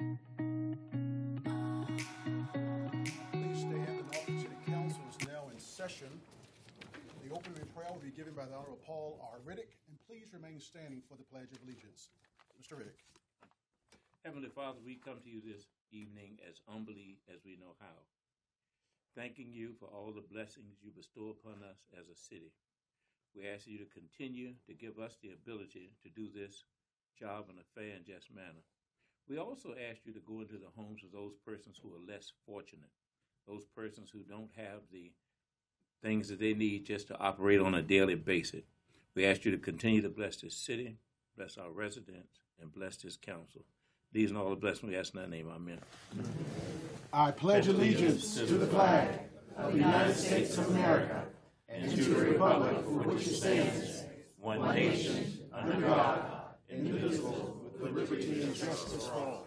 Please stand. The Norfolk City Council is now in session. The opening prayer will be given by the Honorable Paul R. Riddick, and please remain standing for the Pledge of Allegiance. Mr. Riddick. Heavenly Father, we come to you this evening as humbly as we know how, thanking you for all the blessings you bestow upon us as a city. We ask you to continue to give us the ability to do this job in a fair and just manner. We also ask you to go into the homes of those persons who are less fortunate, those persons who don't have the things that they need just to operate on a daily basis. We ask you to continue to bless this city, bless our residents, and bless this council. These and all the blessings we ask in thy name. Amen. I pledge allegiance to the flag of the United States of America and to the republic for which it stands, One nation, under God, liberty and justice for all.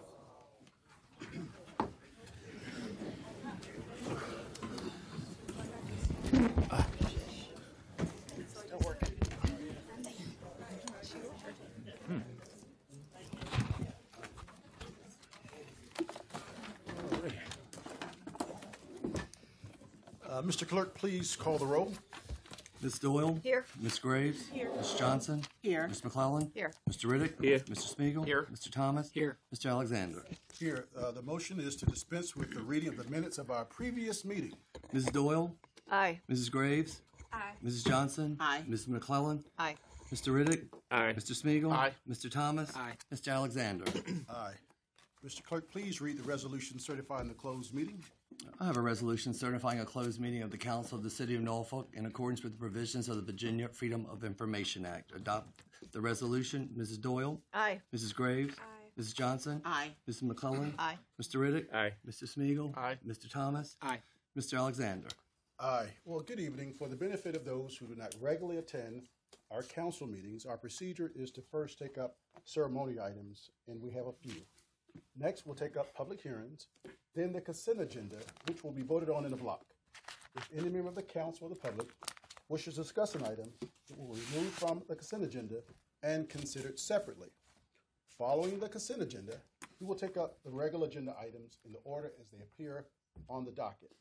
Mr. Clerk, please call the roll. Ms. Doyle? Here. Ms. Graves? Here. Ms. Johnson? Here. Ms. McClellan? Here. Mr. Riddick? Here. Mr. Smigiel? Here. Mr. Thomas? Here. Mr. Alexander? Here, uh, the motion is to dispense with the reading of the minutes of our previous meeting. Ms. Doyle? Aye. Mrs. Graves? Aye. Mrs. Johnson? Aye. Ms. McClellan? Aye. Mr. Riddick? Aye. Mr. Smigiel? Aye. Mr. Thomas? Aye. Mr. Alexander? Aye. Mr. Clerk, please read the resolution certifying the closed meeting. I have a resolution certifying a closed meeting of the Council of the City of Norfolk in accordance with the provisions of the Virginia Freedom of Information Act. Adopt the resolution. Mrs. Doyle? Aye. Mrs. Graves? Aye. Mrs. Johnson? Aye. Mrs. McClellan? Aye. Mr. Riddick? Aye. Mr. Smigiel? Aye. Mr. Thomas? Aye. Mr. Alexander? Aye. Well, good evening. For the benefit of those who do not regularly attend our council meetings, our procedure is to first take up ceremony items, and we have a few. Next, we'll take up public hearings, then the consent agenda, which will be voted on in a block. If any member of the council or the public wishes to discuss an item, it will be removed from the consent agenda and considered separately. Following the consent agenda, we will take up the regular agenda items in the order as they appear on the docket.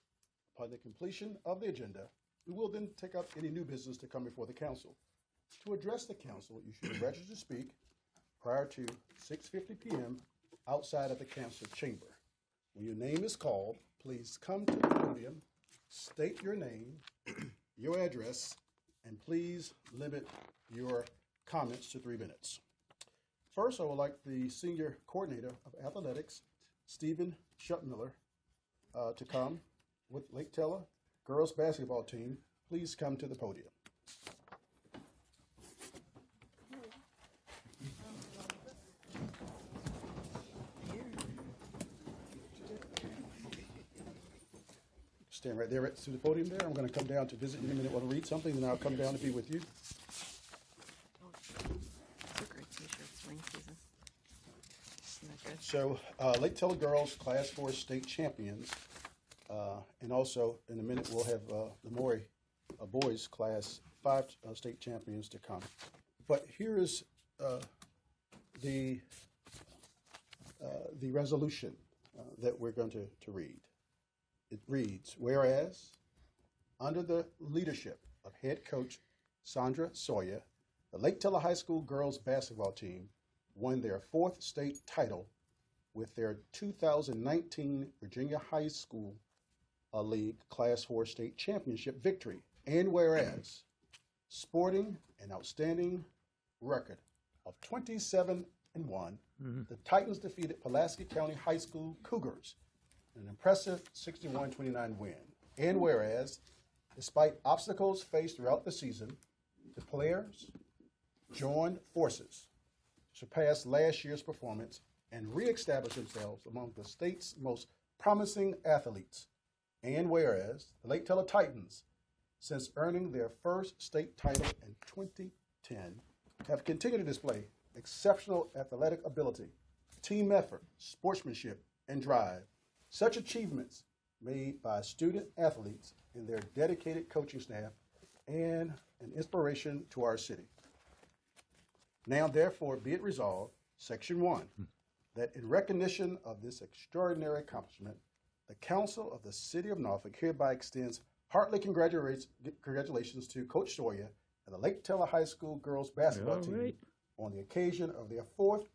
Upon the completion of the agenda, we will then take up any new business to come before the council. To address the council, you should register to speak prior to 6:50 PM outside of the council chamber. When your name is called, please come to the podium, state your name, your address, and please limit your comments to three minutes. First, I would like the senior coordinator of athletics, Stephen Schuttmiller, uh, to come with Lake Taylor girls basketball team. Please come to the podium. Stand right there at the podium there. I'm going to come down to visit you in a minute. Want to read something, then I'll come down to be with you. So, uh, Lake Taylor girls, Class Four state champions, uh, and also in a minute we'll have uh, the Maury uh, boys Class Five uh, state champions to come. But here is uh, the uh, the resolution uh, that we're going to, to read. It reads, whereas under the leadership of head coach Sandra Sawyer, the Lake Taylor High School girls basketball team won their fourth state title with their 2019 Virginia High School uh, League Class 4 state championship victory. And whereas sporting an outstanding record of 27 and 1, the Titans defeated Pulaski County High School Cougars an impressive 61 29 win. And whereas, despite obstacles faced throughout the season, the players joined forces to surpass last year's performance and reestablish themselves among the state's most promising athletes. And whereas the Lake Taylor Titans, since earning their first state title in 2010, have continued to display exceptional athletic ability, team effort, sportsmanship, and drive. Such achievements made by student athletes and their dedicated coaching staff and an inspiration to our city. Now, therefore, be it resolved, Section 1, hmm. that in recognition of this extraordinary accomplishment, the Council of the City of Norfolk hereby extends heartily congratulations, congratulations to Coach Sawyer and the Lake Taylor High School girls basketball All team right. on the occasion of their fourth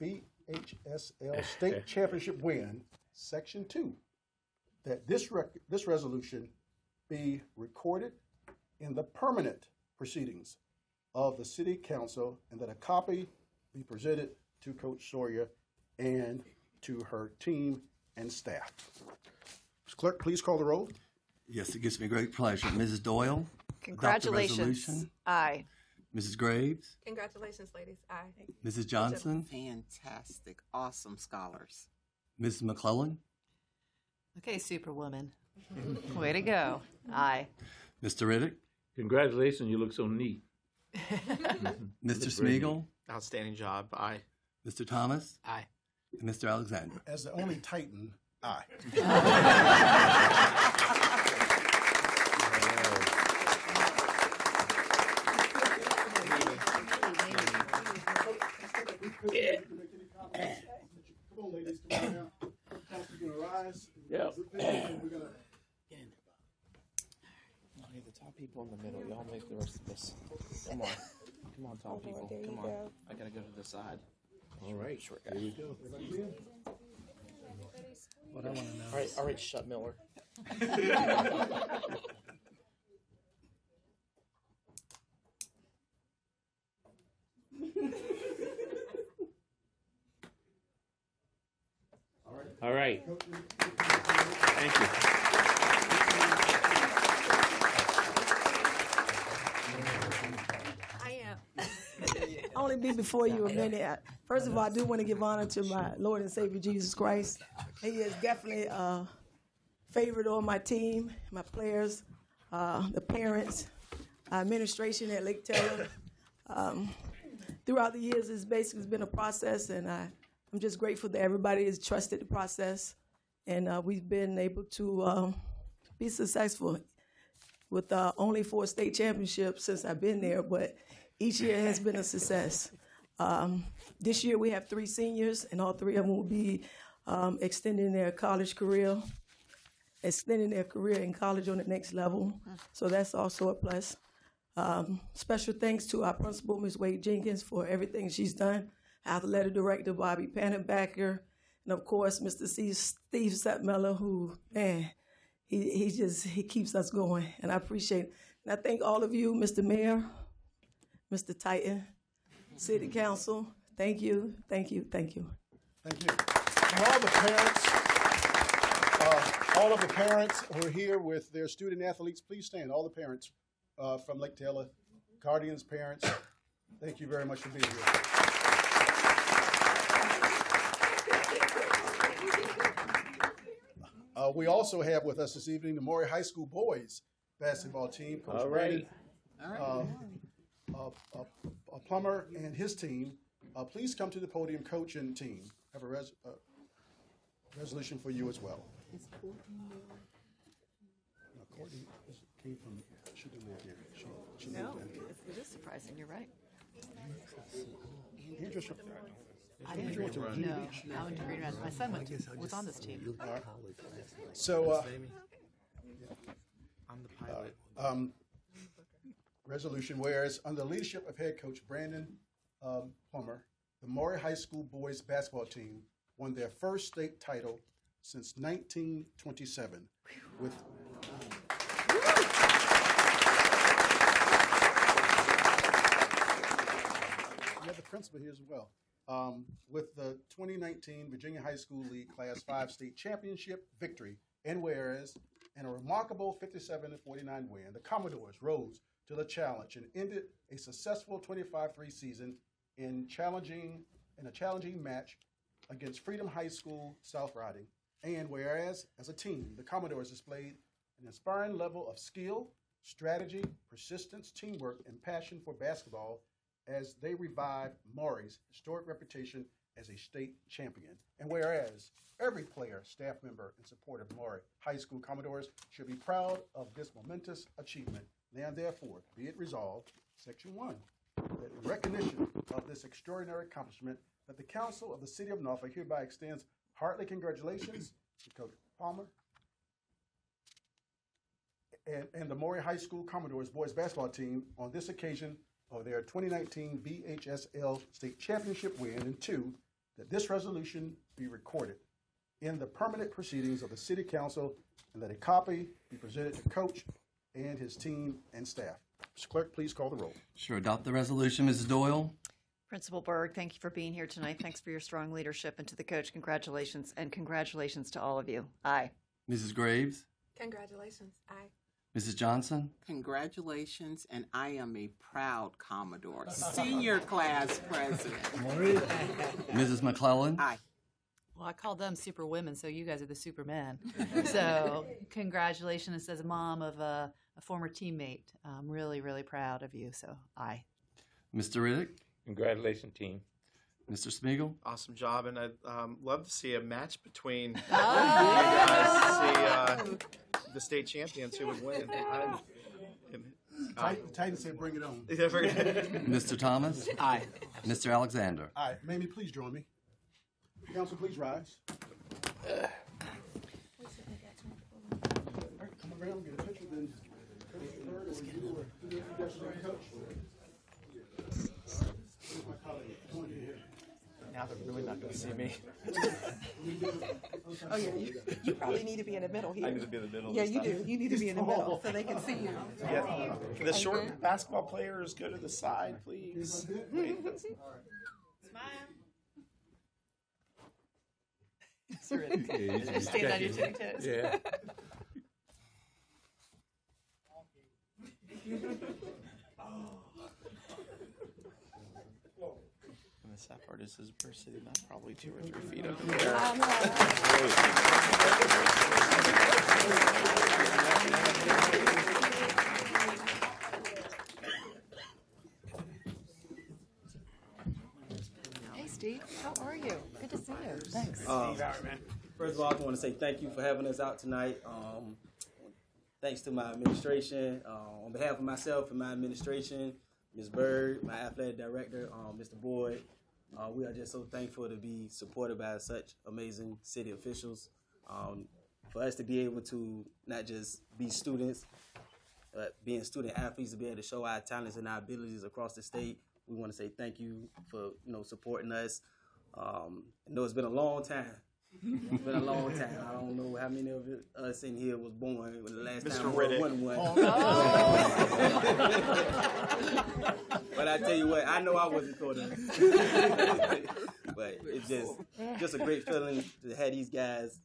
VHSL state championship win, Section 2. That this, rec- this resolution be recorded in the permanent proceedings of the city council and that a copy be presented to Coach Sawyer and to her team and staff. Ms. Clerk, please call the roll. Yes, it gives me great pleasure. Mrs. Doyle? adopt the Congratulations. resolution. Aye. Mrs. Graves? Congratulations, ladies. Aye. Mrs. Johnson? Fantastic. Awesome scholars. Mrs. McClellan? Okay, Superwoman. Way to go. Aye. Mr. Riddick? Congratulations, you look so neat. Mr. very Smigiel? Outstanding job. Aye. Mr. Thomas? Aye. And Mr. Alexander? As the only Titan, aye. Come on, ladies, come on now. Council's gonna. Yep. We're gonna I need the top people in the middle. Y'all make the rest of this. Come on. Come on, top people. Come on. I gotta go to the side. All right, Short here guy. we go. All right, all right, shut Miller. All right. Thank you. I am. only be before you a minute. First of all, I do want to give honor to my Lord and Savior Jesus Christ. He is definitely a favorite on my team, my players, uh, the parents, administration at Lake Taylor. Um, throughout the years, it's basically been a process, and I, I'm just grateful that everybody has trusted the process, and uh, we've been able to um, be successful with uh, only four state championships since I've been there, but each year has been a success. Um, this year we have three seniors, and all three of them will be um, extending their college career, extending their career in college on the next level. So that's also a plus. Um, special thanks to our principal, Ms. Wade Jenkins, for everything she's done. Athletic director Bobby Pannenbacker, and of course Mr. C. Steve Setmiller, who man, he he just he keeps us going, and I appreciate. It. And I thank all of you, Mr. Mayor, Mr. Titan, City Council. Thank you, thank you, thank you. Thank you. And all the parents, uh, all of the parents who are here with their student athletes, please stand. All the parents uh, from Lake Taylor, guardians, parents, thank you very much for being here. Uh, we also have with us this evening the Maury High School boys basketball team. Coach All Brandon, right. uh, uh, uh, Plummer and his team. Uh, please come to the podium, coach and team. Have a res- uh, resolution for you as well. Now, Courtney is- came from, she didn't live here. She, she No, it is surprising. You're right. He just- I didn't. went to the No, I went to Green Mountain. My son went to, was on this team. So, uh, I'm the pilot. um, resolution, whereas under the leadership of head coach Brandon um, Plummer, the Maury High School boys basketball team won their first state title since 1927 with We have the principal here as well. Um, with the 2019 Virginia High School League Class 5 state championship victory, and whereas in a remarkable 57 49 win, the Commodores rose to the challenge and ended a successful 25 3 season in challenging in a challenging match against Freedom High School South Riding. And whereas, as a team, the Commodores displayed an inspiring level of skill, strategy, persistence, teamwork, and passion for basketball as they revive Maury's historic reputation as a state champion. And whereas every player, staff member, and supporter of Maury High School Commodores should be proud of this momentous achievement, now therefore be it resolved, Section 1, that in recognition of this extraordinary accomplishment, that the council of the city of Norfolk hereby extends heartily congratulations to Coach Palmer and, and the Maury High School Commodores boys basketball team on this occasion of their 2019 VHSL state championship win, and two, that this resolution be recorded in the permanent proceedings of the city council and that a copy be presented to coach and his team and staff. Mr. Clerk, please call the roll. Sure, adopt the resolution, Mrs. Doyle. Principal Berg, thank you for being here tonight. Thanks for your strong leadership. And to the coach, congratulations. And congratulations to all of you. Aye. Mrs. Graves, Congratulations. Aye. Mrs. Johnson, Congratulations, and I am a proud Commodore, senior class president. Mrs. McClellan, Aye. Well, I call them super women, so you guys are the supermen. so, congratulations as a mom of a, a former teammate. I'm really, really proud of you. So, I. Mr. Riddick, Congratulations, team. Mr. Smigiel, Awesome job, and I'd um, love to see a match between you Oh. guys see uh, the state champions who would win. I'm- Titan, Titan said, "Bring it on." Mr. Thomas, Aye. Mr. Alexander. All right, Mamie, please join me. Council, please rise. Come around, get a picture, then. Coach Bird, or you, or who you guys are coach. Where's my colleague? Come on here. Now they're really not going to see me. Oh, yeah, you, you probably need to be in the middle here. I need to be in the middle. Yeah, you do. You need to be in the middle so they can see you. Yeah. The short basketball players go to the side, please. Wait, that's- Stand on your tippy toes. Yeah. And the sad part is, is we're sitting about probably two or three feet over there. Hey, Steve. How are you? Good to see you. Thanks. First of all, I just want to say thank you for having us out tonight. Um, thanks to my administration. Uh, on behalf of myself and my administration, Ms. Bird, my athletic director, um, Mr. Boyd, uh, we are just so thankful to be supported by such amazing city officials. Um, for us to be able to not just be students, but being student athletes, to be able to show our talents and our abilities across the state, we want to say thank you for you know supporting us. Um, I know it's been a long time. It's been a long time. I don't know how many of us in here was born when the last Mr. time Riddick. we won one. but I tell you what, I know I wasn't caught up. but it's just just a great feeling to have these guys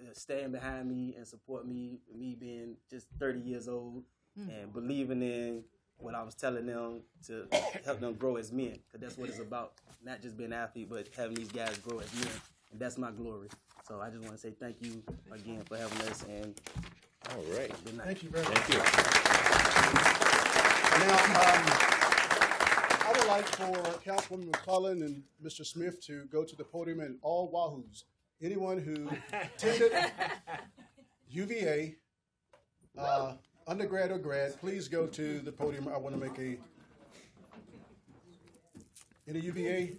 uh, stand behind me and support me. Me being just 30 years old and believing in what I was telling them to help them grow as men. Because that's what it's about. Not just being an athlete, but having these guys grow as men. And that's my glory. So I just want to say thank you again for having us and All right. good night. Thank you very much. Thank you. Now, um, I would like for Councilwoman McClellan and Mr. Smith to go to the podium and all Wahoos. Anyone who attended UVA, uh, undergrad or grad, please go to the podium. I want to make a. Any UVA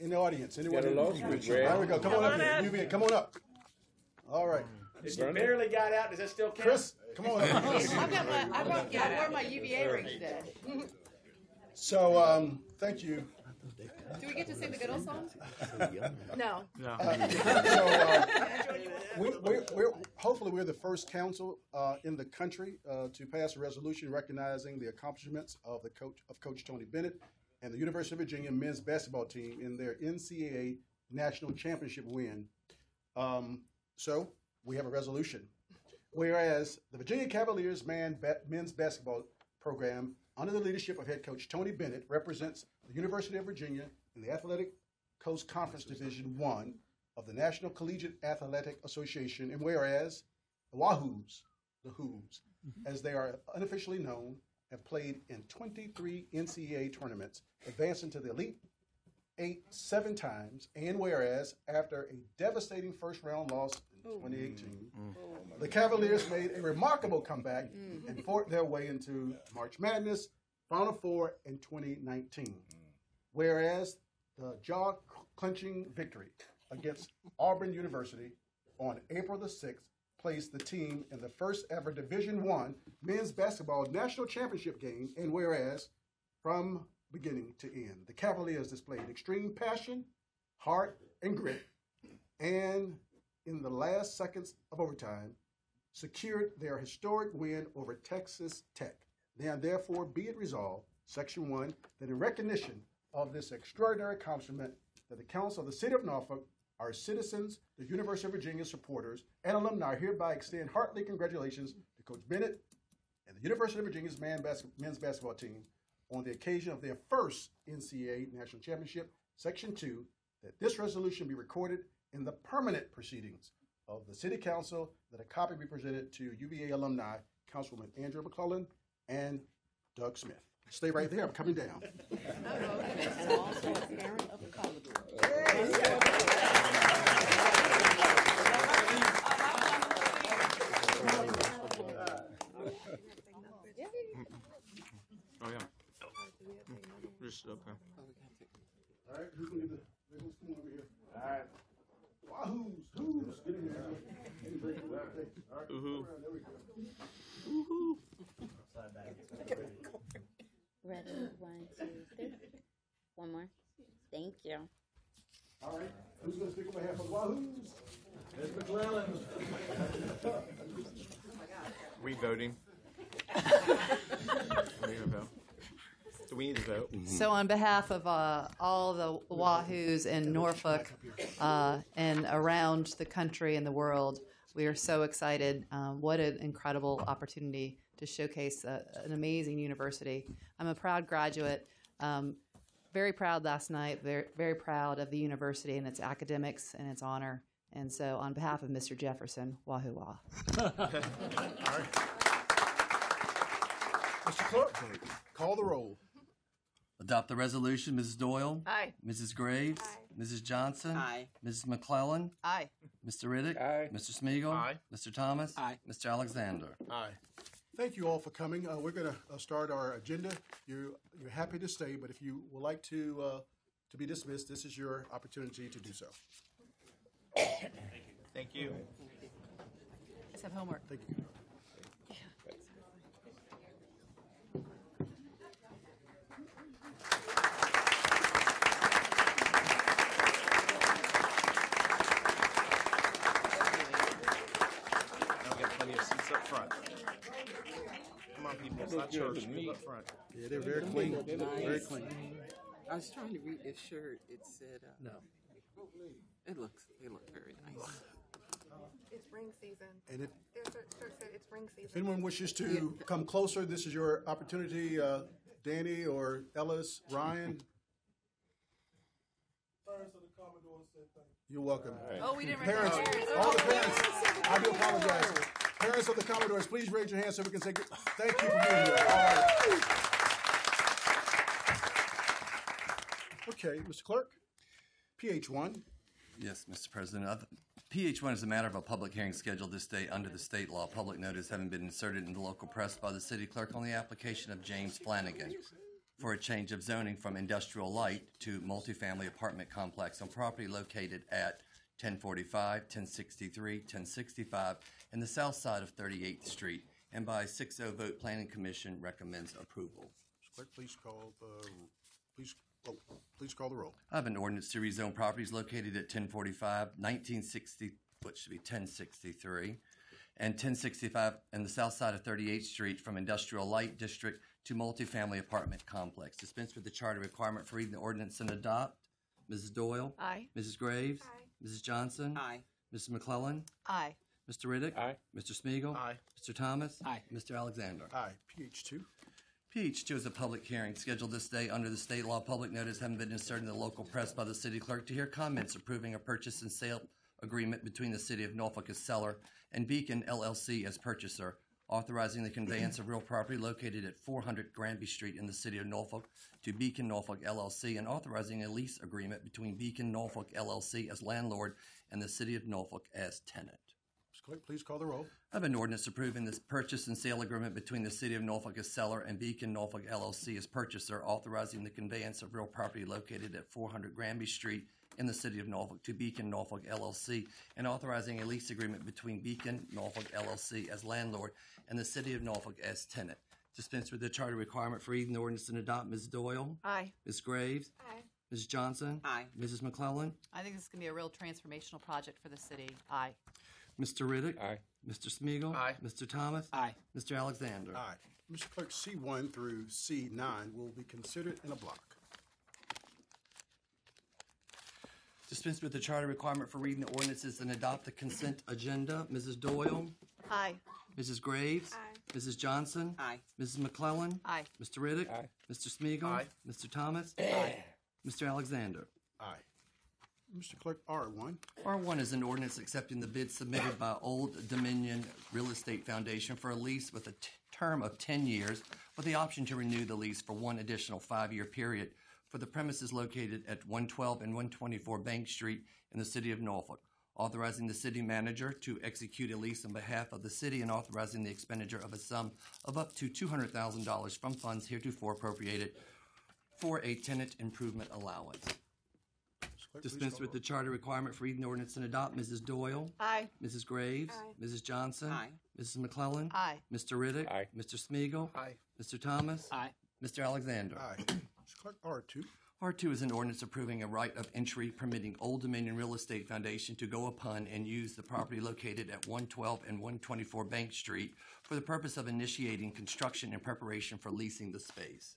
in the audience? Anyone? Got a who- law school. There we go. Come on up here. UVA, come on up. All right. Barely got out. Does that still count? Chris, come on up. I've got my, I brought, I wore my UVA ring today. So, um, thank you. Do we get to sing the good old song? No. No. So, uh, we, we're, we're, hopefully, we're the first council uh, in the country uh, to pass a resolution recognizing the accomplishments of the coach of Coach Tony Bennett and the University of Virginia men's basketball team in their NCAA national championship win. Um, so, we have a resolution. Whereas the Virginia Cavaliers ba- men's basketball program, under the leadership of head coach Tony Bennett, represents the University of Virginia in the Athletic Coast Conference Division One of the National Collegiate Athletic Association, and whereas the Wahoos, the Who's, as they are unofficially known, have played in 23 NCAA tournaments, advancing to the Elite Eight seven times, and whereas after a devastating first round loss in 2018, mm, mm. the Cavaliers made a remarkable comeback and fought their way into March Madness, Final Four in 2019. Whereas the jaw clenching victory against Auburn University on April the 6th placed the team in the first ever Division One men's basketball national championship game. And whereas, from beginning to end, the Cavaliers displayed extreme passion, heart, and grit, and in the last seconds of overtime, secured their historic win over Texas Tech. Now, therefore, be it resolved, Section 1, that in recognition of this extraordinary accomplishment, that the Council of the City of Norfolk, our citizens, the University of Virginia supporters, and alumni hereby extend heartily congratulations to Coach Bennett and the University of Virginia's man bas- men's basketball team on the occasion of their first NCAA National Championship, Section 2, that this resolution be recorded in the permanent proceedings of the City Council, that a copy be presented to UVA alumni, Councilwoman Andria McClellan and Doug Smith. Stay right there, I'm coming down. Oh yeah. Just okay. All right, who's gonna do the, who's coming over here? All right. Wahoo's, who's, get in here. Get in here. All right, there we go. Ready? One, two, three. One more. Thank you. All right, who's gonna speak on behalf of Wahoo's? Ms. McClellan. We voting? We gonna vote? Do we need to vote? So, on behalf of uh, all the Wahoos in Norfolk uh, and around the country and the world, we are so excited. Um, what an incredible opportunity to showcase a, an amazing university. I'm a proud graduate. Um, very proud last night. Very, very proud of the university and its academics and its honor. And so, on behalf of Mr. Jefferson, wahoo wah. Mr. Clerk, call the roll. Adopt the resolution. Mrs. Doyle? Aye. Mrs. Graves? Aye. Mrs. Johnson? Aye. Mrs. McClellan? Aye. Mr. Riddick? Aye. Mr. Smigiel? Aye. Mr. Thomas? Aye. Mr. Alexander? Aye. Thank you all for coming. Uh, we're going to uh, start our agenda. You're, you're happy to stay, but if you would like to, uh, to be dismissed, this is your opportunity to do so. Thank you. Let's have homework. Thank you. Now we got plenty of seats up front. Come on, people. It's not church. Move up front. Yeah, they're very clean, very clean. I was trying to read this shirt. It said, uh, no. It looks, they look very nice. It's spring season. And if, Their shirt shirt said it's spring season. if anyone wishes to come closer, this is your opportunity. Uh, Danny or Ellis, Ryan. You're welcome. Oh, we didn't Parents, all the parents, I do apologize. Parents of the Commodores, please raise your hands so we can say good- thank you for being here. All right. Okay, Mr. Clerk, PH one. Yes, Mr. President. Uh, PH1 is a matter of a public hearing scheduled this day under the state law. Public notice having been inserted in the local press by the city clerk on the application of James Flanagan for a change of zoning from industrial light to multifamily apartment complex on property located at 1045, 1063, 1065, and the south side of 38th Street. And by 6-0 vote, Planning Commission recommends approval. Clerk, please call the, please, oh, please call the roll. I have an ordinance to rezone properties located at 1045, 1960, what should be 1063, and 1065 and the south side of 38th Street from industrial light district to multifamily apartment complex. Dispense with the charter requirement for reading the ordinance and adopt. Mrs. Doyle? Aye. Mrs. Graves? Aye. Mrs. Johnson? Aye. Mrs. McClellan? Aye. Mr. Riddick? Aye. Mr. Smigiel? Aye. Mr. Thomas? Aye. Mr. Alexander? Aye, PH two. PH2 is a public hearing scheduled this day under the state law. Public notice having been inserted in the local press by the city clerk to hear comments approving a purchase and sale agreement between the city of Norfolk as seller and Beacon LLC as purchaser, authorizing the conveyance of real property located at 400 Granby Street in the city of Norfolk to Beacon Norfolk LLC and authorizing a lease agreement between Beacon Norfolk LLC as landlord and the city of Norfolk as tenant. Mr. Clerk, please call the roll. I have an ordinance approving this purchase and sale agreement between the City of Norfolk as seller and Beacon Norfolk LLC as purchaser, authorizing the conveyance of real property located at 400 Granby Street in the city of Norfolk to Beacon Norfolk LLC and authorizing a lease agreement between Beacon Norfolk LLC as landlord and the city of Norfolk as tenant. Dispense with the charter requirement for reading the ordinance and adopt. Ms. Doyle? Aye. Ms. Graves? Aye. Ms. Johnson? Aye. Mrs. McClellan? I think this is going to be a real transformational project for the city. Aye. Mr. Riddick? Aye. Mr. Smigiel? Aye. Mr. Thomas? Aye. Mr. Alexander? Aye. Mr. Clerk, C1 through C9 will be considered in a block. Dispense with the charter requirement for reading the ordinances and adopt the consent agenda. Mrs. Doyle? Aye. Mrs. Graves? Aye. Mrs. Johnson? Aye. Mrs. McClellan? Aye. Mr. Riddick? Aye. Mr. Smiegel? Aye. Mr. Thomas? Aye. Mr. Alexander? Aye. Mr. Clerk, R1. R1 is an ordinance accepting the bid submitted by Old Dominion Real Estate Foundation for a lease with a t- term of 10 years with the option to renew the lease for one additional five-year period for the premises located at 112 and 124 Bank Street in the city of Norfolk, authorizing the city manager to execute a lease on behalf of the city and authorizing the expenditure of a sum of up to $200,000 from funds heretofore appropriated for a tenant improvement allowance. Mr. Clerk, please Dispense call with the the charter requirement for reading the ordinance and adopt. Mrs. Doyle? Aye. Mrs. Graves? Aye. Mrs. Johnson? Aye. Mrs. McClellan? Aye. Mr. Riddick? Aye. Mr. Smigiel? Aye. Mr. Thomas? Aye. Mr. Alexander? Aye. Mr. Clerk, R2. R2 is an ordinance approving a right of entry permitting Old Dominion Real Estate Foundation to go upon and use the property located at 112 and 124 Bank Street for the purpose of initiating construction in preparation for leasing the space.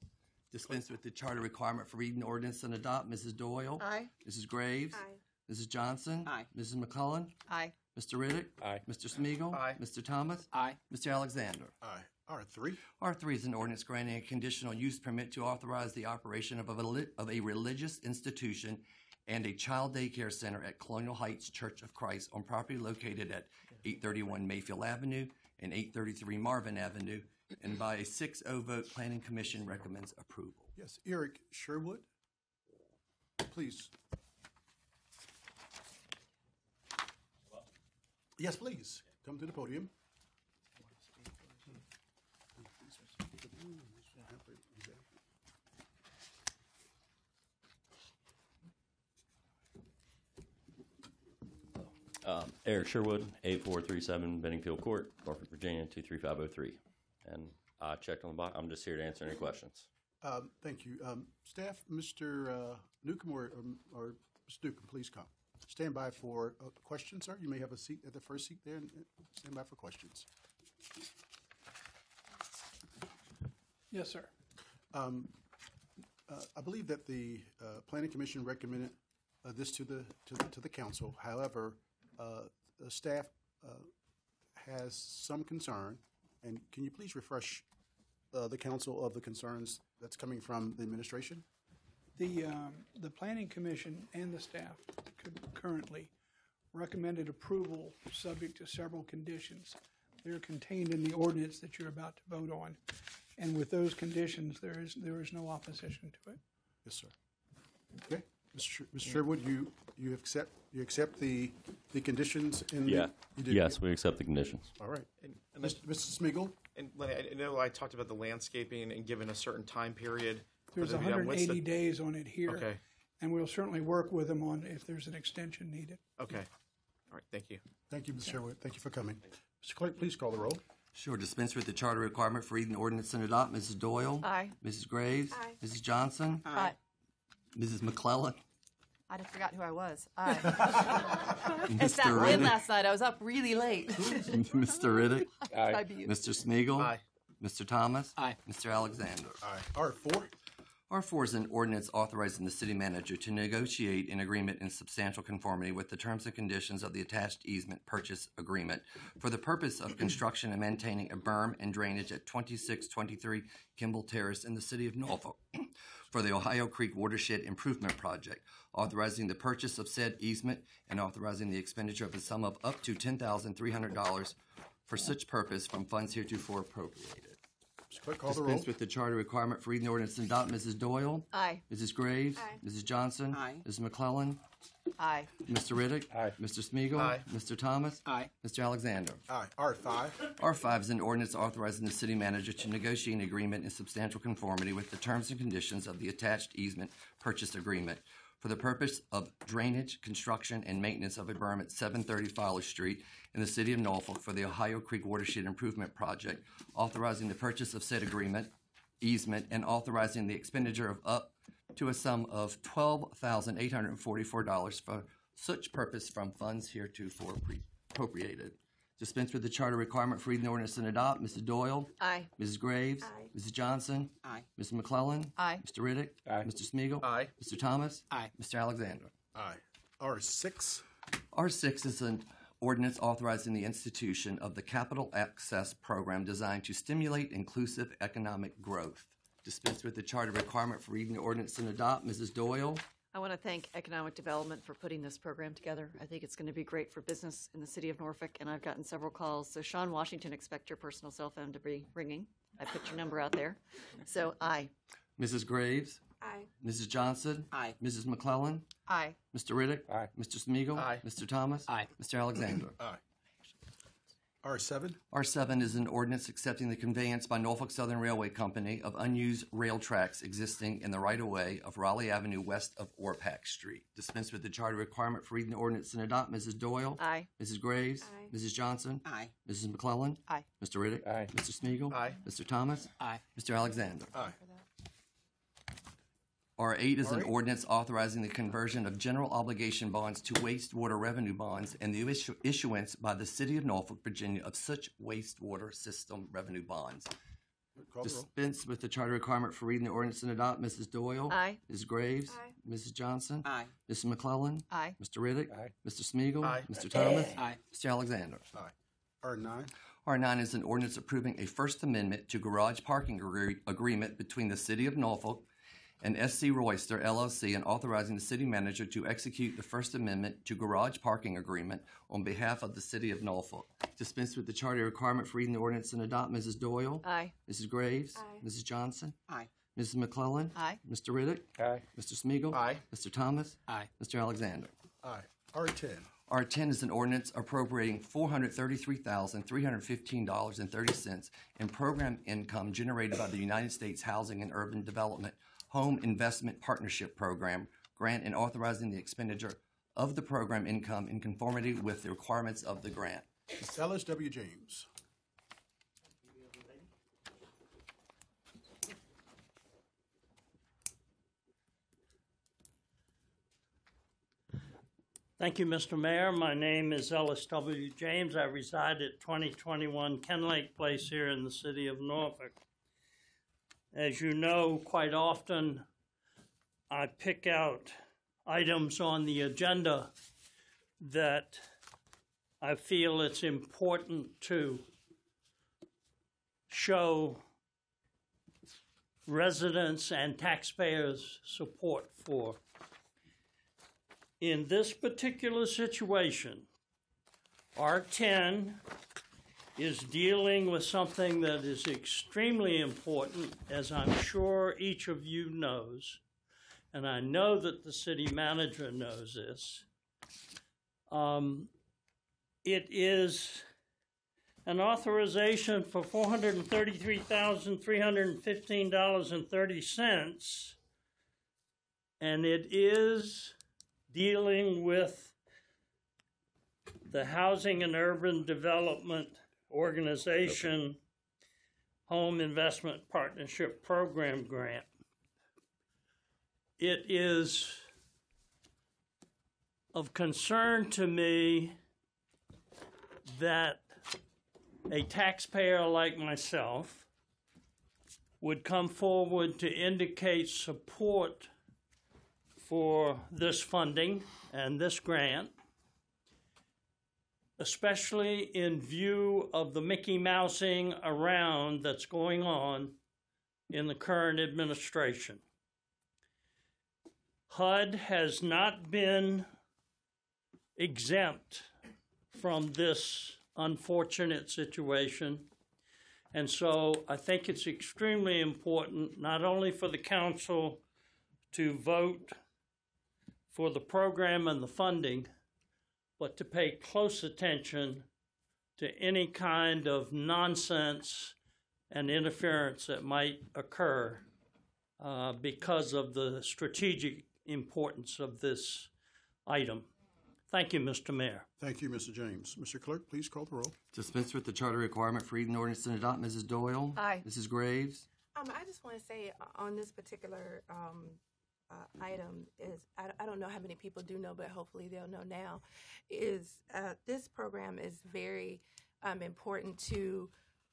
Dispense with the charter requirement for reading the ordinance and adopt. Mrs. Doyle? Aye. Mrs. Graves? Aye. Mrs. Johnson? Aye. Mrs. McClellan? Aye. Mr. Riddick? Aye. Mr. Smigiel? Aye. Mr. Thomas? Aye. Mr. Alexander? Aye. R3. R3 is an ordinance granting a conditional use permit to authorize the operation of a, reli- of a religious institution and a child daycare center at Colonial Heights Church of Christ on property located at 831 Mayfield Avenue and 833 Marvin Avenue, and by a 6-0 vote, Planning Commission recommends approval. Yes, Eric Sherwood. Please. Yes, please. Come to the podium. Um, Eric Sherwood, 8437 Benningfield Court, Norfolk, Virginia, 23503. And I checked on the box. I'm just here to answer any questions. Um, Thank you. Um, Staff, Mr. uh, Newcomb or um, or Mr. Newcomb, please come. Stand by for uh, questions, sir. You may have a seat at the first seat there, and and stand by for questions. Yes, sir. Um, uh, I believe that the uh, Planning Commission recommended uh, this to the, to the, to the council. However, uh, the staff uh, has some concern, and can you please refresh uh, the council of the concerns that's coming from the administration? The, um, the planning commission and the staff could currently recommended approval subject to several conditions. They're contained in the ordinance that you're about to vote on. And with those conditions, there is, there is no opposition to it. Yes, sir. Okay, Mr. Mr. Sherwood, you, you accept, you accept the, the conditions in? the- Yeah. you did? Yes, we accept the conditions. All right. And, and then- Mr. Smigiel? And Lenny, I I know I talked about the landscaping and given a certain time period. for There's them to be done. What's the- 180 days on it here. Okay. And we'll certainly work with them on if there's an extension needed. Okay. All right. Thank you. Thank you, Mr. Sherwood. Thank you for coming. Mr. Clerk, please call the roll. Sure, dispense with the charter requirement for reading the ordinance and adopt. Mrs. Doyle? Aye. Mrs. Graves? Aye. Mrs. Johnson? Aye. Mrs. McClellan? I just forgot who I was. Aye. Mr. it's that win last night. I was up really late. Mr. Riddick? I. Mr. Smigiel? Aye. Mr. Thomas? Aye. Mr. Alexander? Aye. R four. R4 is an ordinance authorizing the city manager to negotiate an agreement in substantial conformity with the terms and conditions of the attached easement purchase agreement for the purpose of construction and maintaining a berm and drainage at 2623 Kimball Terrace in the city of Norfolk for the Ohio Creek Watershed Improvement Project, authorizing the purchase of said easement and authorizing the expenditure of a sum of up to $10,300 for such purpose from funds heretofore appropriated. Mr. Clerk, call the roll. Dispense with the charter requirement for reading the ordinance and adopt. Mrs. Doyle? Aye. Mrs. Graves? Aye. Mrs. Johnson? Aye. Mrs. McClellan? Aye. Mr. Riddick? Aye. Mr. Smigiel? Aye. Mr. Thomas? Aye. Mr. Alexander? Aye. R five. R5 is an ordinance authorizing the city manager to negotiate an agreement in substantial conformity with the terms and conditions of the attached easement purchase agreement for the purpose of drainage, construction, and maintenance of a berm at 730 Fowler Street in the city of Norfolk for the Ohio Creek Watershed Improvement Project, authorizing the purchase of said agreement, easement, and authorizing the expenditure of up to a sum of $12,844 for such purpose from funds heretofore appropriated. Dispense with the charter requirement for reading the ordinance and adopt. Mrs. Doyle? Aye. Mrs. Graves? Aye. Mrs. Johnson? Aye. Mrs. McClellan? Aye. Mr. Riddick? Aye. Mr. Smigiel? Aye. Mr. Thomas? Aye. Mr. Alexander? Aye. R six. R6 is an ordinance authorizing the institution of the Capital Access Program designed to stimulate inclusive economic growth. Dispense with the charter requirement for reading the ordinance and adopt. Mrs. Doyle? I want to thank Economic Development for putting this program together. I think it's going to be great for business in the city of Norfolk, and I've gotten several calls. So, Sean Washington, expect your personal cell phone to be ringing. I put your number out there. So, aye. Mrs. Graves? Aye. Mrs. Johnson? Aye. Mrs. McClellan? Aye. Mr. Riddick? Aye. Mr. Smigiel? Aye. Mr. Thomas? Aye. Mr. Alexander? Aye. R seven. R7 is an ordinance accepting the conveyance by Norfolk Southern Railway Company of unused rail tracks existing in the right-of-way of Raleigh Avenue west of Orapax Street. Dispense with the charter requirement for reading the ordinance and adopt. Mrs. Doyle? Aye. Mrs. Graves? Aye. Mrs. Johnson? Aye. Mrs. McClellan? Aye. Mr. Riddick? Aye. Mr. Smigiel? Aye. Mr. Thomas? Aye. Mr. Alexander? Aye. R8 is an R8. ordinance authorizing the conversion of general obligation bonds to wastewater revenue bonds and the issu- issuance by the city of Norfolk, Virginia of such wastewater system revenue bonds. Call the roll. Dispense with the charter requirement for reading the ordinance and adopt. Mrs. Doyle? Aye. Mrs. Graves? Aye. Mrs. Johnson? Aye. Mrs. McClellan? Aye. Mr. Riddick? Aye. Mr. Smigiel? Aye. Mr. Thomas? Aye. Mr. Alexander? Aye. R nine. R9 is an ordinance approving a First Amendment to garage parking agree- agreement between the City of Norfolk and SC Royster LLC and authorizing the city manager to execute the First Amendment to garage parking agreement on behalf of the City of Norfolk. Dispense with the charter requirement for reading the ordinance and adopt. Mrs. Doyle? Aye. Mrs. Graves? Aye. Mrs. Johnson? Aye. Mrs. McClellan? Aye. Mr. Riddick? Aye. Mr. Smigiel? Aye. Mr. Thomas? Aye. Mr. Alexander? Aye. R ten. R10 is an ordinance appropriating $433,315.30 in program income generated by the United States Housing and Urban Development Home Investment Partnership Program grant and authorizing the expenditure of the program income in conformity with the requirements of the grant. Ms. Ellis W. James. Thank you, Mr. Mayor. My name is Ellis W. James. I reside at 2021 Kenlake Place here in the city of Norfolk. As you know, quite often I pick out items on the agenda that I feel it's important to show residents and taxpayers support for. In this particular situation, R10 is dealing with something that is extremely important, as I'm sure each of you knows, and I know that the city manager knows this. Um, it is an authorization for $433,315.30, and it is dealing with the Housing and Urban Development Organization Home Investment Partnership Program Grant. It is of concern to me that a taxpayer like myself would come forward to indicate support for this funding and this grant, especially in view of the Mickey Mousing around that's going on in the current administration. HUD has not been exempt from this unfortunate situation. And so I think it's extremely important, not only for the council to vote for the program and the funding, but to pay close attention to any kind of nonsense and interference that might occur uh, because of the strategic importance of this item. Thank you, Mr. Mayor. Thank you, Mr. James. Mr. Clerk, please call the roll. Dispense with the charter requirement for reading the ordinance and adopt. Mrs. Doyle? Aye. Mrs. Graves? Um, I just want to say uh, on this particular um, uh, item is I, I don't know how many people do know, but hopefully they'll know now. Is uh, this program is very um, important to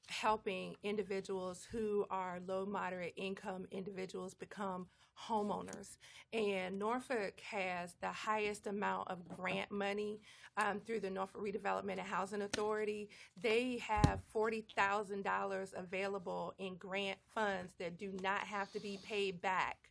helping individuals who are low moderate income individuals become homeowners and norfolk has the highest amount of grant money um, through the norfolk redevelopment and housing authority they have $40000 available in grant funds that do not have to be paid back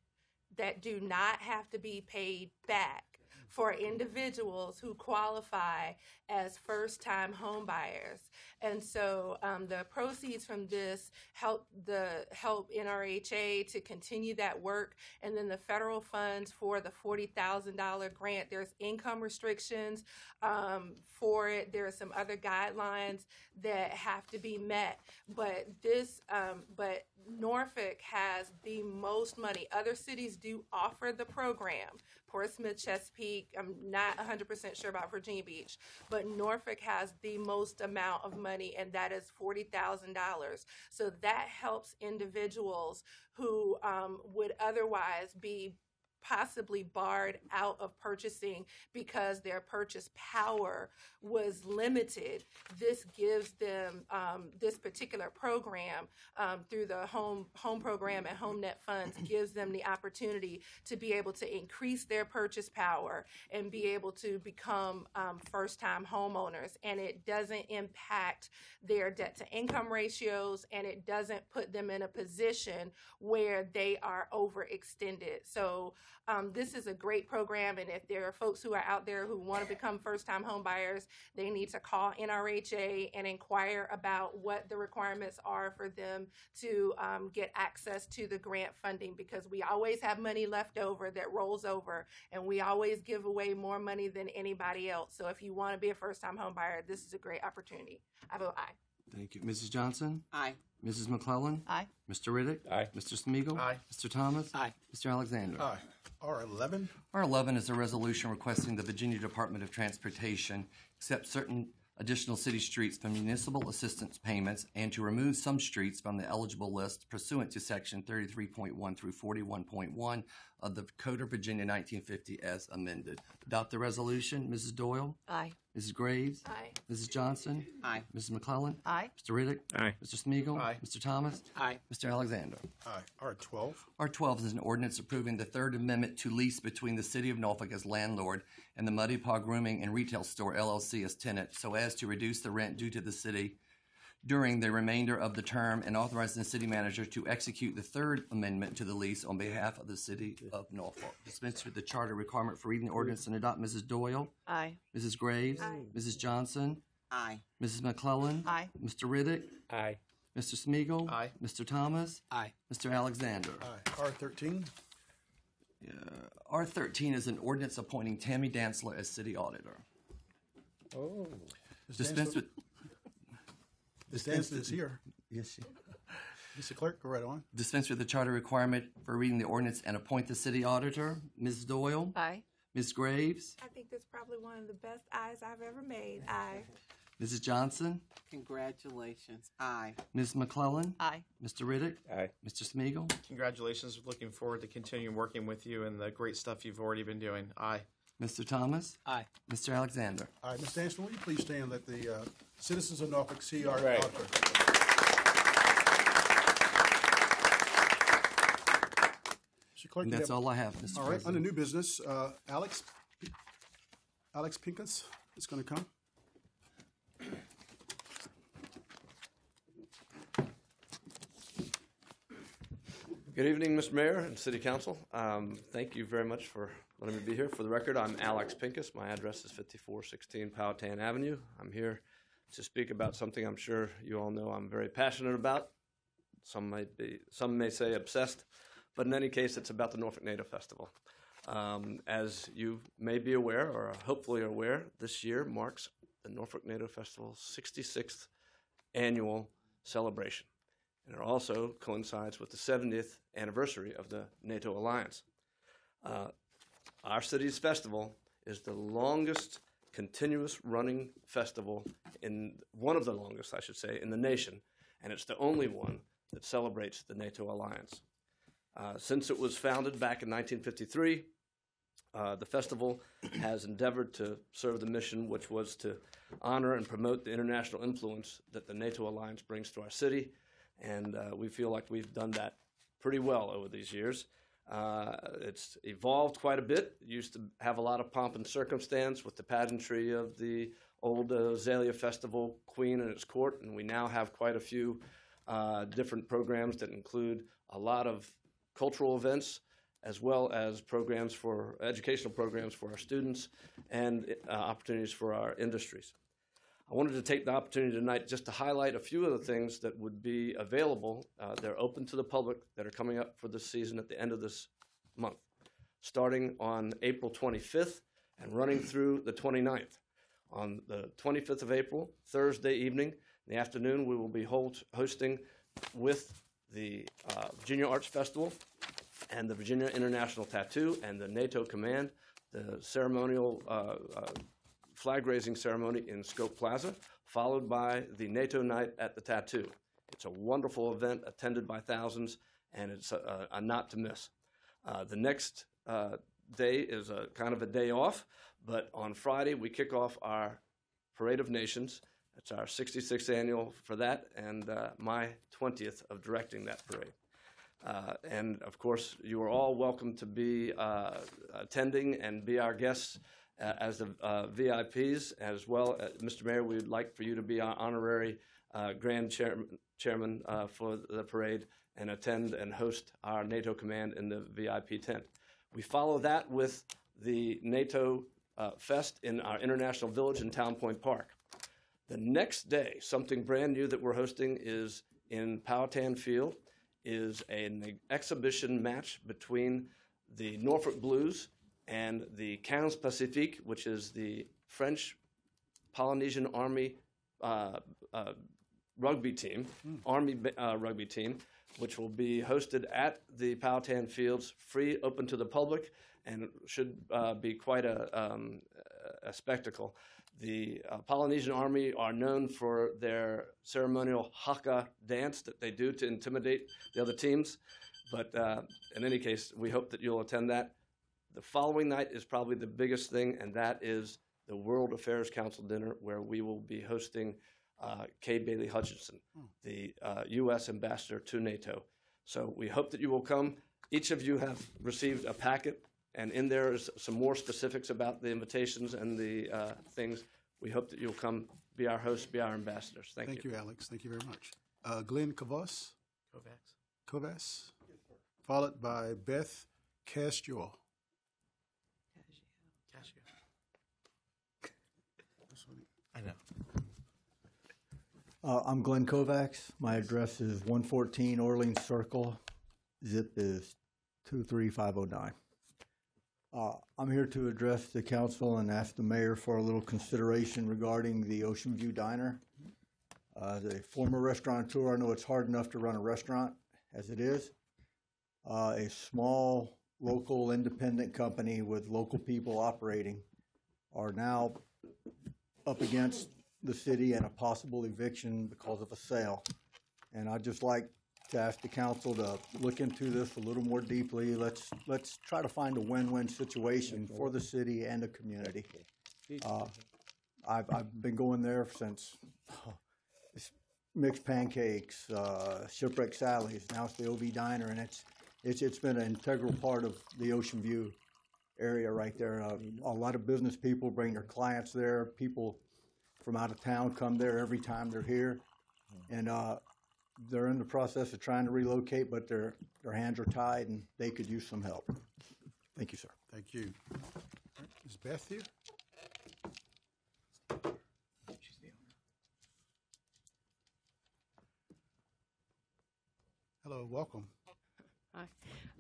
that do not have to be paid back for individuals who qualify as first time homebuyers. And so um, the proceeds from this help the help NRHA to continue that work. And then the federal funds for the $40,000 grant, there's income restrictions um, for it. There are some other guidelines that have to be met. But this, um, but Norfolk has the most money. Other cities do offer the program. Portsmouth, Chesapeake, I'm not 100% sure about Virginia Beach, but Norfolk has the most amount of money, and that is $40,000. So that helps individuals who um, would otherwise be possibly barred out of purchasing because their purchase power was limited. This gives them um, this particular program um, through the home home program and home net funds gives them the opportunity to be able to increase their purchase power and be able to become um, first time homeowners. And it doesn't impact their debt to income ratios and it doesn't put them in a position where they are overextended. So um, this is a great program, and if there are folks who are out there who want to become first-time home buyers, they need to call NRHA and inquire about what the requirements are for them to um, get access to the grant funding because we always have money left over that rolls over, and we always give away more money than anybody else. So if you want to be a first-time home buyer, this is a great opportunity. I vote aye. Thank you. Mrs. Johnson? Aye. Mrs. McClellan? Aye. Mr. Riddick? Aye. Mr. Smigiel? Aye. Mr. Thomas? Aye. Mr. Alexander? Aye. R eleven, R eleven is a resolution requesting the Virginia Department of Transportation accept certain additional city streets from municipal assistance payments and to remove some streets from the eligible list pursuant to section thirty-three point one through forty-one point one of the Code of Virginia nineteen fifty as amended. Adopt the resolution. Mrs. Doyle? Aye. Mrs. Graves? Aye. Mrs. Johnson? Aye. Mrs. McClellan? Aye. Mr. Riddick? Aye. Mr. Smigiel? Aye. Mr. Thomas? Aye. Mr. Alexander? aye. R twelve, R twelve is an ordinance approving the Third Amendment to lease between the City of Norfolk as landlord and the Muddy Paw Grooming and Retail Store LLC as tenant, so as to reduce the rent due to the city during the remainder of the term and authorizing the city manager to execute the Third Amendment to the lease on behalf of the City of Norfolk. Dispense with the charter requirement for reading the ordinance and adopt. Mrs. Doyle, Aye. Mrs. Graves, Aye. Mrs. Johnson, Aye. Mrs. McClellan, Aye. Mr. Riddick, Aye. Mr. Smigiel, Aye. Mr. Thomas, Aye. Mr. Alexander. aye. R thirteen, R thirteen is an ordinance appointing Tammy Dantzler as city auditor. Oh. Dispense with. Ms. Danson is here. Yes, she. Mr. Clerk, go right on. Dispense with the charter requirement for reading the ordinance and appoint the city auditor. Ms. Doyle, Aye. Ms. Graves, I think that's probably one of the best ayes I've ever made. Aye. Mrs. Johnson, Congratulations. Aye. Ms. McClellan, Aye. Mr. Riddick, Aye. Mr. Smigiel, Congratulations. Looking forward to continuing working with you and the great stuff you've already been doing. Aye. Mr. Thomas, Aye. Mr. Alexander. All right, Ms. Danson, will you please stand and let the uh, citizens of Norfolk see our Right. auditor? Mr. Clerk, And you that's have- all I have, Mr. All right, under President. new business, uh, Alex, Alex Pincus is going to come. Good evening, Mr. Mayor and City Council. Um, Thank you very much for letting me be here. For the record, I'm Alex Pincus. My address is 5416 Powhatan Avenue. I'm here to speak about something I'm sure you all know I'm very passionate about. Some might be, some may say obsessed, but in any case, it's about the Norfolk NATO Festival. Um, As you may be aware, or hopefully are aware, this year marks the Norfolk NATO Festival's 66th annual celebration and it also coincides with the 70th anniversary of the NATO alliance. Uh, our city's festival is the longest continuous running festival in one of the longest, I should say, in the nation, and it's the only one that celebrates the NATO alliance. Uh, since it was founded back in 1953, uh, the festival has endeavored to serve the mission, which was to honor and promote the international influence that the NATO alliance brings to our city, and uh, we feel like we've done that pretty well over these years. Uh, it's evolved quite a bit. It used to have a lot of pomp and circumstance with the pageantry of the old uh, Azalea Festival Queen and its court, and we now have quite a few uh, different programs that include a lot of cultural events as well as programs for educational programs for our students and uh, opportunities for our industries. I wanted to take the opportunity tonight just to highlight a few of the things that would be available. Uh, they're open to the public that are coming up for this season at the end of this month, starting on April 25th and running through the 29th. On the 25th of April, Thursday evening, in the afternoon, we will be hold, hosting with the uh, Virginia Arts Festival and the Virginia International Tattoo and the NATO Command, the ceremonial uh, uh, flag raising ceremony in Scope Plaza, followed by the NATO Night at the Tattoo. It's a wonderful event attended by thousands, and it's a, a, not to miss. Uh, the next uh, day is a kind of a day off, but on Friday we kick off our Parade of Nations. It's our 66th annual for that, and uh, my 20th of directing that parade. Uh, and of course, you are all welcome to be uh, attending and be our guests as the uh, VIPs, as well. Uh, Mr. Mayor, we would like for you to be our honorary uh, grand chairman, chairman for the parade and attend and host our NATO command in the VIP tent. We follow that with the NATO Fest in our International Village in Town Point Park. The next day, something brand new that we're hosting is in Powhatan Field, is an exhibition match between the Norfolk Blues and the Quinze Pacifique, which is the French Polynesian Army uh, uh, rugby team, Army uh, rugby team, which will be hosted at the Powhatan Fields, free, open to the public, and should uh, be quite a, um, a spectacle. The uh, Polynesian Army are known for their ceremonial haka dance that they do to intimidate the other teams. But uh, in any case, we hope that you'll attend that. The following night is probably the biggest thing, and that is the World Affairs Council dinner, where we will be hosting uh, Kay Bailey Hutchison, the uh, U.S. ambassador to NATO. So we hope that you will come. Each of you have received a packet, and in there is some more specifics about the invitations and the uh, things. We hope that you'll come, be our hosts, be our ambassadors. Thank, you. Thank you, Alex. Thank you very much. Uh, Glenn Kavos, Kovacs. Kovas, followed by Beth Castro. I know. Uh, I'm Glenn Kovacs. My address is 114 Orleans Circle. Zip is 23509. Uh, I'm here to address the council and ask the mayor for a little consideration regarding the Ocean View Diner. Uh, as a former restaurateur, I know it's hard enough to run a restaurant as it is. Uh, a small, local, independent company with local people operating are now up against the city and a possible eviction because of a sale. And I'd just like to ask the council to look into this a little more deeply. Let's, let's try to find a win-win situation for the city and the community. Uh, I've, I've been going there since it's mixed pancakes, uh, shipwreck Sally's, now it's the OV Diner, and it's, it's, it's been an integral part of the Ocean View area right there. Uh, a lot of business people bring their clients there. People from out of town come there every time they're here, and uh, they're in the process of trying to relocate, but their their hands are tied, and they could use some help. Thank you, sir. Thank you. All right, Is Beth here? Hello, welcome. Hi,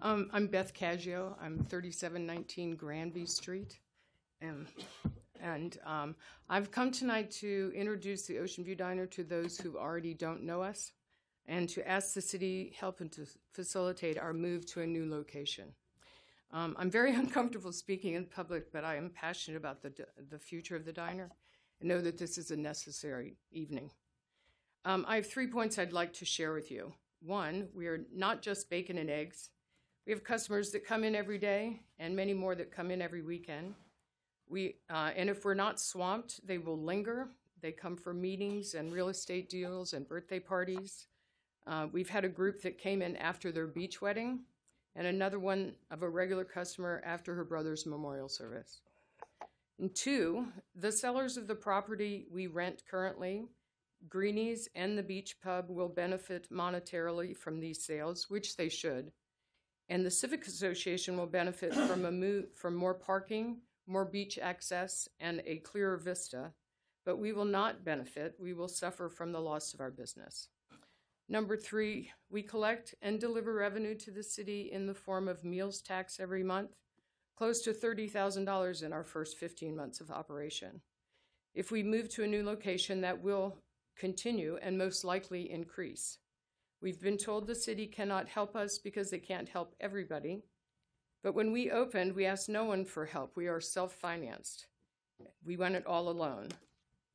um, I'm Beth Caggio. I'm 3719 Granby Street. And, and um, I've come tonight to introduce the Ocean View Diner to those who already don't know us and to ask the city help and to facilitate our move to a new location. Um, I'm very uncomfortable speaking in public, but I am passionate about the, the future of the diner and know that this is a necessary evening. Um, I have three points I'd like to share with you. One, we are not just bacon and eggs. We have customers that come in every day and many more that come in every weekend. We, uh, and if we're not swamped, they will linger. They come for meetings and real estate deals and birthday parties. Uh, we've had a group that came in after their beach wedding and another one of a regular customer after her brother's memorial service. And two, the sellers of the property we rent currently, Greenies and the Beach Pub, will benefit monetarily from these sales, which they should. And the Civic Association will benefit from a move from more parking, more beach access, and a clearer vista. But we will not benefit. We will suffer from the loss of our business. Number three, we collect and deliver revenue to the city in the form of meals tax every month, close to $30,000 in our first 15 months of operation. If we move to a new location, that will continue and most likely increase. We've been told the city cannot help us because they can't help everybody. But when we opened, we asked no one for help. We are self financed. We went it all alone.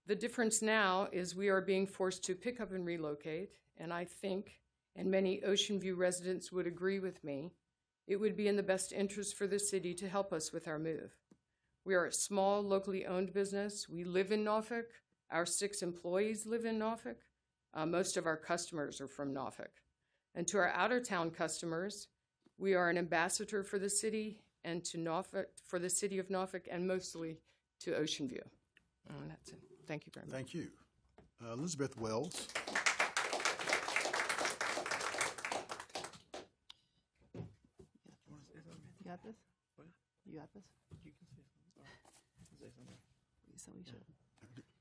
The difference now is we are being forced to pick up and relocate, and I think, and many Ocean View residents would agree with me, it would be in the best interest for the city to help us with our move. We are a small, locally owned business. We live in Norfolk. Our six employees live in Norfolk. Uh, most of our customers are from Norfolk. And to our outer town customers, we are an ambassador for the city and to Norfolk, for the city of Norfolk, and mostly to Ocean View. And that's it. Thank you very much. Thank you. Uh, Elizabeth Wells. You got this? You got this? You can say something. Say something. So we should.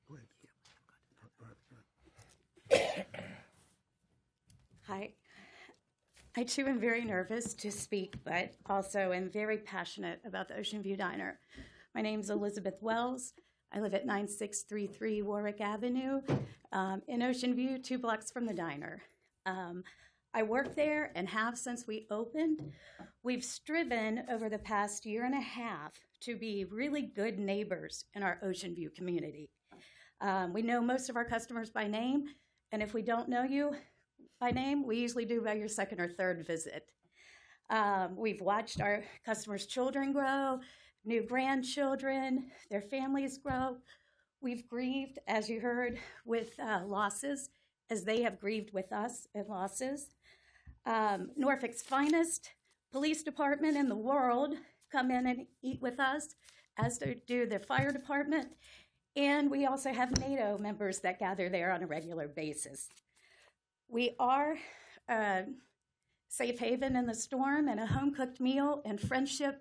Go ahead. Hi. I too am very nervous to speak, but also am very passionate about the Ocean View Diner. My name is Elizabeth Wells. I live at 9633 Warwick Avenue um, in Ocean View, two blocks from the diner. Um, I work there and have since we opened. We've striven over the past year and a half to be really good neighbors in our Ocean View community. Um, we know most of our customers by name, and if we don't know you by name, we usually do by your second or third visit. Um, we've watched our customers' children grow, new grandchildren, their families grow. We've grieved, as you heard, with uh, losses, as they have grieved with us in losses. Um, Norfolk's finest police department in the world come in and eat with us, as do the fire department. And we also have NATO members that gather there on a regular basis. We are a safe haven in the storm and a home cooked meal and friendship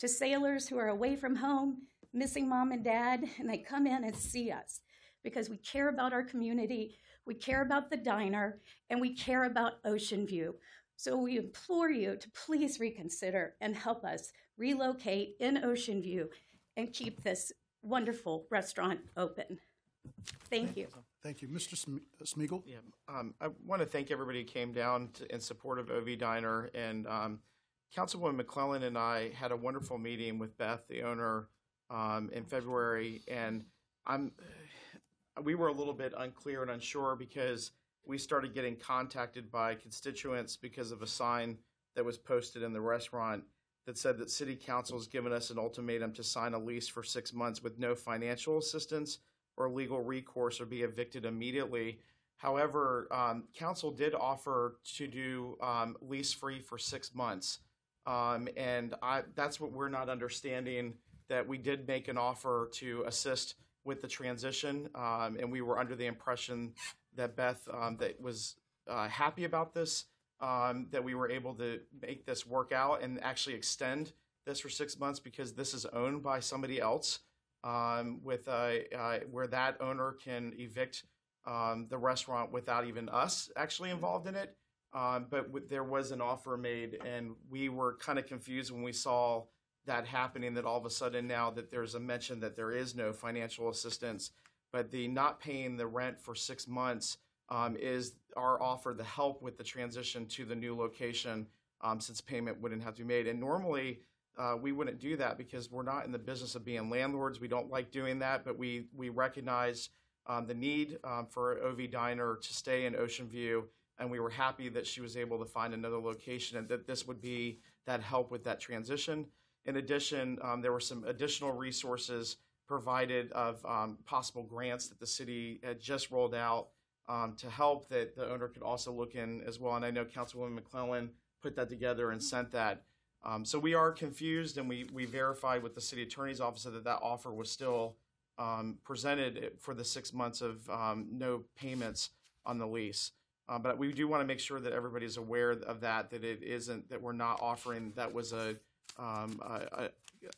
to sailors who are away from home, missing mom and dad, and they come in and see us because we care about our community, we care about the diner, and we care about Ocean View. So we implore you to please reconsider and help us relocate in Ocean View and keep this wonderful restaurant open. Thank you. Thank you. Mr. Sm- Smigiel? Yeah, um, I want to thank everybody who came down to, in support of OV Diner. And um, Councilwoman McClellan and I had a wonderful meeting with Beth, the owner, um, in February. And I'm, we were a little bit unclear and unsure because we started getting contacted by constituents because of a sign that was posted in the restaurant that said that city council has given us an ultimatum to sign a lease for six months with no financial assistance or legal recourse or be evicted immediately. However, um, council did offer to do um, lease free for six months. Um, and I, that's what we're not understanding that we did make an offer to assist with the transition. Um, and we were under the impression that Beth um, that was uh, happy about this, um, that we were able to make this work out and actually extend this for six months because this is owned by somebody else um, with where that owner can evict um, the restaurant without even us actually involved in it. Um, but w- there was an offer made, and we were kind of confused when we saw that happening. That all of a sudden now that there's a mention that there is no financial assistance, but the not paying the rent for six months um, is our offer to help with the transition to the new location, um, since payment wouldn't have to be made. And normally, uh, we wouldn't do that because we're not in the business of being landlords. We don't like doing that, but we we recognize um, the need um, for OV Diner to stay in Ocean View, and we were happy that she was able to find another location, and that this would be that help with that transition. In addition, um, there were some additional resources provided of um, possible grants that the city had just rolled out um, to help that the owner could also look in as well. And I know Councilwoman McClellan put that together and sent that. Um, so we are confused, and we we verified with the city attorney's office that that offer was still um, presented for the six months of um, no payments on the lease. Uh, but we do want to make sure that everybody's aware of that. That it isn't that we're not offering that was a um, a,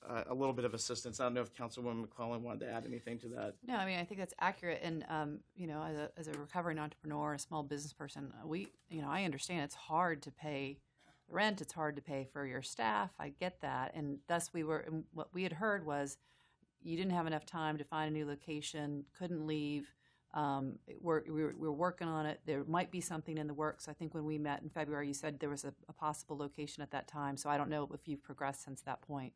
a, a little bit of assistance. I don't know if Councilwoman McClellan wanted to add anything to that. No, I mean I think that's accurate, and um, you know, as a as a recovering entrepreneur, a small business person, we, you know, I understand it's hard to pay the rent. It's hard to pay for your staff. I get that, and thus we were. And what we had heard was you didn't have enough time to find a new location, couldn't leave. Um, we're, we were, we were working on it. There might be something in the works. I think when we met in February, you said there was a, a possible location at that time. So I don't know if you've progressed since that point.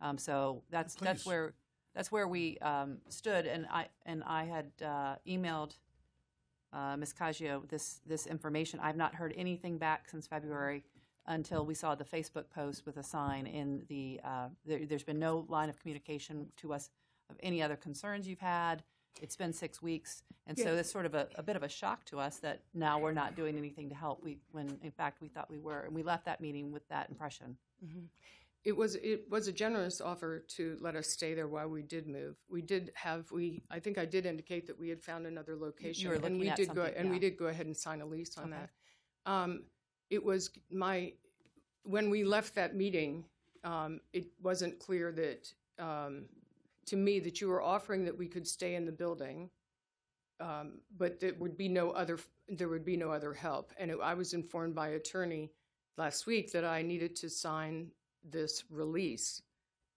Um, so that's that's where that's where we um, stood, and I and I had uh, emailed uh, Ms. Caggio this this information. I've not heard anything back since February until we saw the Facebook post with a sign in the. Uh, there, there's been no line of communication to us of any other concerns you've had. It's been six weeks, and so Yeah. that's sort of a, a bit of a shock to us that now we're not doing anything to help. We when in fact we thought we were, and we left that meeting with that impression. Mhm. It was it was a generous offer to let us stay there while we did move. We did have we I think I did indicate that we had found another location, were and looking we at did go something, and we yeah. did go ahead and sign a lease on Okay. that. Um, it was my when we left that meeting, um, it wasn't clear that um, to me that you were offering that we could stay in the building, um, but there would be no other there would be no other help. And it, I was informed by attorney last week that I needed to sign this release,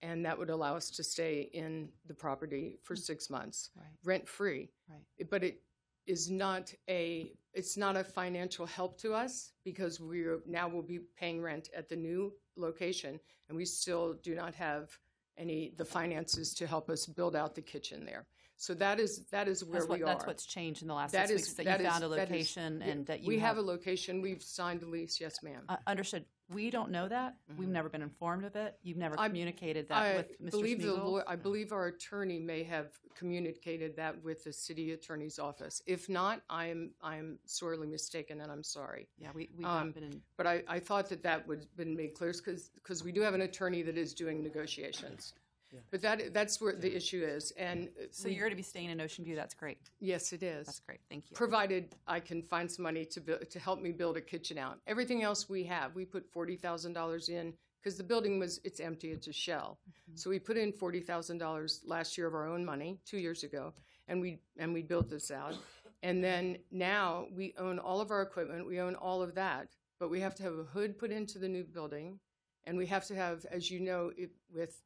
and that would allow us to stay in the property for six months, Right. rent free. Right. But it is not a it's not a financial help to us because we're now will be paying rent at the new location, and we still do not have any the finances to help us build out the kitchen there. So that is that is where what we are. that's what's changed in the last That six is- weeks. That, that you is- found a location and that you we have, a location. We've signed a lease. Yes, ma'am. Uh, understood. We don't know that. We've never been informed of it. You've never Mm-hmm. I- communicated that I with Mr. believe the law- I believe our attorney may have communicated that with the city attorney's office. If not, I am I am sorely mistaken, and I'm sorry. Yeah, we we've Um, been in. But I, I thought that that would have been made clear because because we do have an attorney that is doing negotiations. But that that's where the issue is, and So we- you're going to be staying in Ocean View. That's great. Yes, it is. That's great. Thank you. Provided I can find some money to build, to help me build a kitchen out. Everything else we have, we put forty thousand dollars in because the building was it's empty, it's a shell. Mm-hmm. So we put in forty thousand dollars last year of our own money, two years ago, and we and we built this out. And then now we own all of our equipment, we own all of that, but we have to have a hood put into the new building, and we have to have, as you know, it, with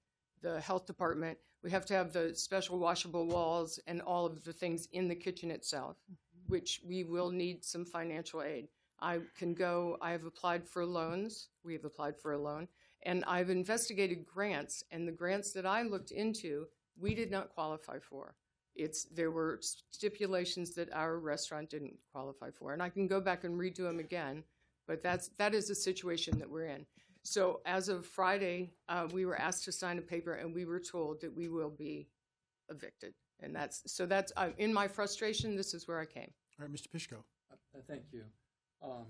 the health department, we have to have the special washable walls and all of the things in the kitchen itself, mm-hmm. which we will need some financial aid. I can go, I have applied for loans, we have applied for a loan, and I've investigated grants, and the grants that I looked into, we did not qualify for. It's, there were stipulations that our restaurant didn't qualify for, and I can go back and redo them again, but that's, that is the situation that we're in. So as of Friday, uh, we were asked to sign a paper, and we were told that we will be evicted. And that's so that's uh, in my frustration. This is where I came. All right, Mr. Pishko. Uh, Thank you. Um,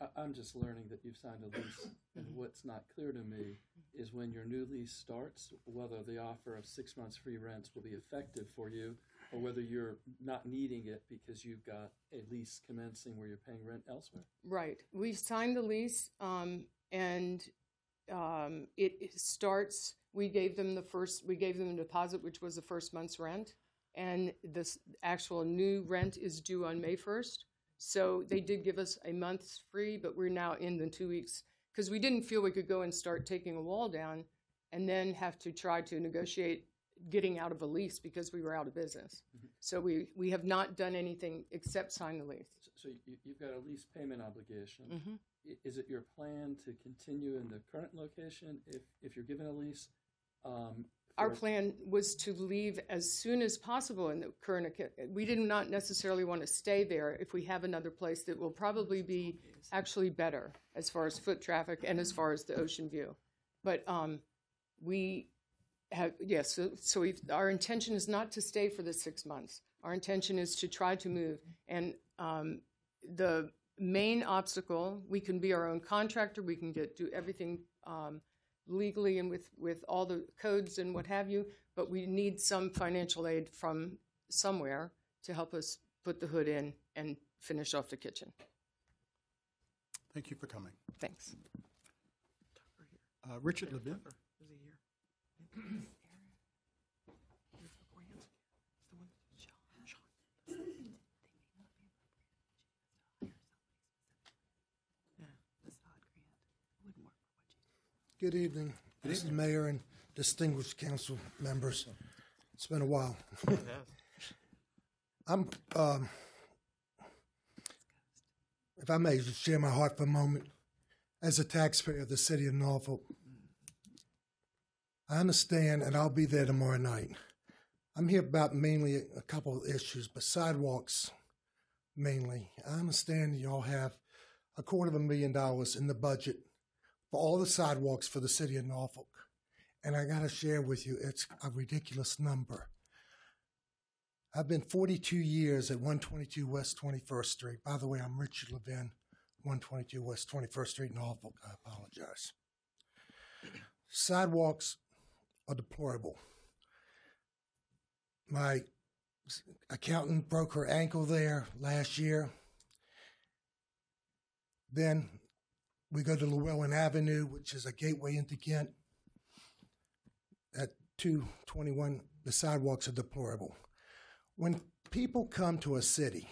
I, I- I'm just learning that you've signed a lease, and Mhm. what's not clear to me is when your new lease starts, whether the offer of six months free rents will be effective for you, or whether you're not needing it because you've got a lease commencing where you're paying rent elsewhere. Right. We've signed the lease, um, and um, it, it starts. We gave them the first. We gave them a deposit, which was the first month's rent, and the s- actual new rent is due on May first. So they did give us a month's free, but we're now in the two weeks because we didn't feel we could go and start taking a wall down, and then have to try to negotiate getting out of a lease because we were out of business. So we, we have not done anything except sign the lease. So you, you've got a lease payment obligation. Mhm. Is it your plan to continue in the current location if, if you're given a lease? Um, Our plan was to leave as soon as possible in the current, we did not necessarily want to stay there if we have another place that will probably be actually better as far as foot traffic and as far as the ocean view. But um, we have, yes, so, so we, our intention is not to stay for the six months. Our intention is to try to move. And um, the main obstacle, we can be our own contractor, we can get, do everything um, legally and with, with all the codes and what have you, but we need some financial aid from somewhere to help us put the hood in and finish off the kitchen. Thank you for coming. Thanks. Uh, Richard Levin. Good evening, Mr. Mayor and distinguished council members. It's been a while. I'm, um, if I may just share my heart for a moment, as a taxpayer of the city of Norfolk, I understand, and I'll be there tomorrow night. I'm here about mainly a couple of issues, but sidewalks mainly. I understand y'all have a quarter of a million dollars in the budget for all the sidewalks for the city of Norfolk. And I got to share with you, it's a ridiculous number. I've been 42 years at 122 West 21st Street. By the way, I'm Richard Levin, 122 West 21st Street, Norfolk. I apologize. Sidewalks are deplorable. My accountant broke her ankle there last year. Then we go to Llewellyn Avenue, which is a gateway into Ghent. At 221, the sidewalks are deplorable. When people come to a city,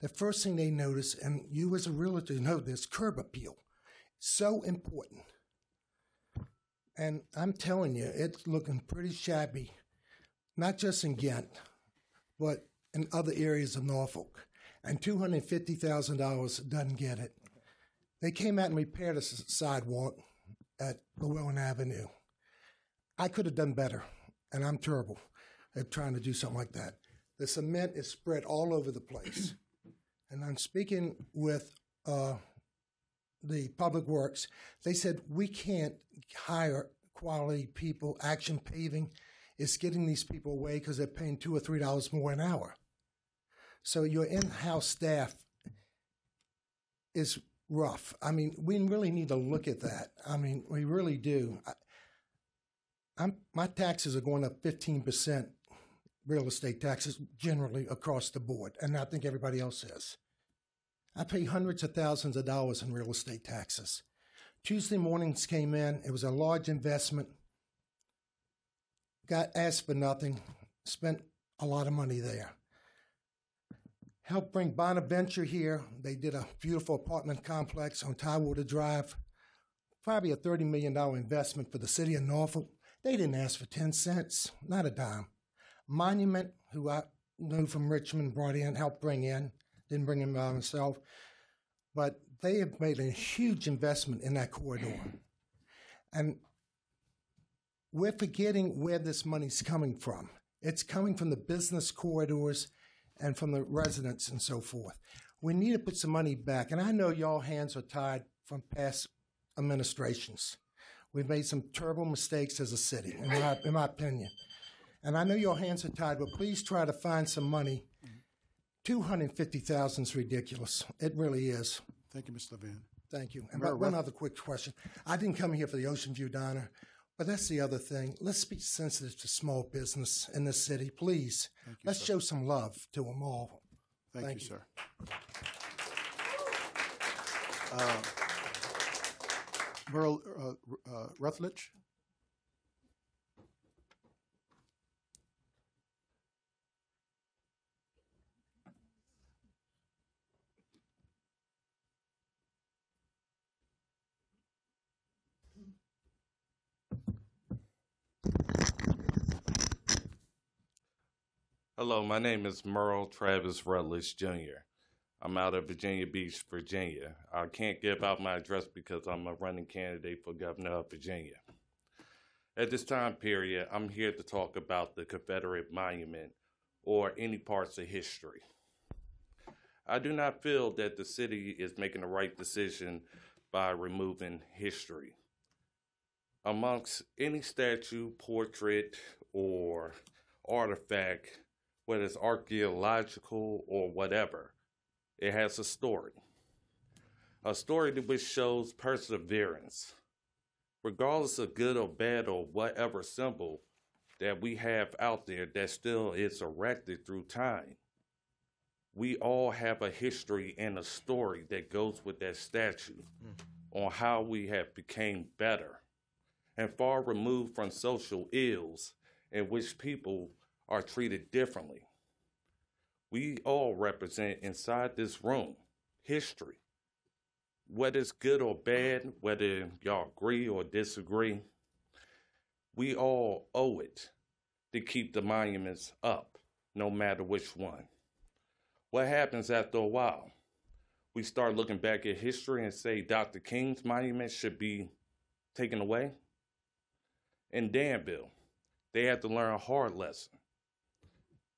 the first thing they notice, and you as a realtor know this, curb appeal. So important. And I'm telling you, it's looking pretty shabby, not just in Ghent, but in other areas of Norfolk. And $250,000 doesn't get it. They came out and repaired a sidewalk at Llewellyn Avenue. I could have done better, and I'm terrible at trying to do something like that. The cement is spread all over the place. and I'm speaking with uh, the Public Works. They said we can't hire quality people. Action Paving is getting these people away because they're paying two or three dollars more an hour. So your in-house staff is rough. I mean, we really need to look at that. I mean, we really do. I, I'm my taxes are going up 15% real estate taxes generally across the board, and I think everybody else is. I pay hundreds of thousands of dollars in real estate taxes. Tuesday mornings came in, it was a large investment. Got asked for nothing, spent a lot of money there. Helped bring Bonaventure here. They did a beautiful apartment complex on Tidewater Drive. Probably a $30 million investment for the city of Norfolk. They didn't ask for 10 cents, not a dime. Monument, who I knew from Richmond, brought in, helped bring in, didn't bring him by himself. But they have made a huge investment in that corridor. And we're forgetting where this money's coming from. It's coming from the business corridors and from the residents and so forth. We need to put some money back. And I know y'all hands are tied from past administrations. We've made some terrible mistakes as a city, in my, in my opinion. And I know your hands are tied, but please try to find some money. Two hundred fifty thousand is ridiculous. It really is. Thank you, Mr. Levin. Thank you. And Mayor but one Ruff- other quick question. I didn't come here for the Ocean View Diner, but that's the other thing. Let's be sensitive to small business in this city, please. Let's show some love to them all. Thank, you, sir. Uh, Merle uh, uh, Rutledge. Hello, my name is Merle Travis Rutledge Jr. I'm out of Virginia Beach, Virginia. I can't give out my address because I'm a running candidate for governor of Virginia. At this time period, I'm here to talk about the Confederate Monument or any parts of history. I do not feel that the city is making the right decision by removing history. Amongst any statue, portrait, or artifact, whether it's archaeological or whatever, it has a story. A story which shows perseverance. Regardless of good or bad or whatever symbol that we have out there that still is erected through time, we all have a history and a story that goes with that statue hmm. on how we have became better and far removed from social ills in which people are treated differently. We all represent inside this room history. Whether it's good or bad, whether y'all agree or disagree, we all owe it to keep the monuments up, no matter which one. What happens after a while? We start looking back at history and say Dr. King's monument should be taken away. In Danville, they had to learn a hard lesson.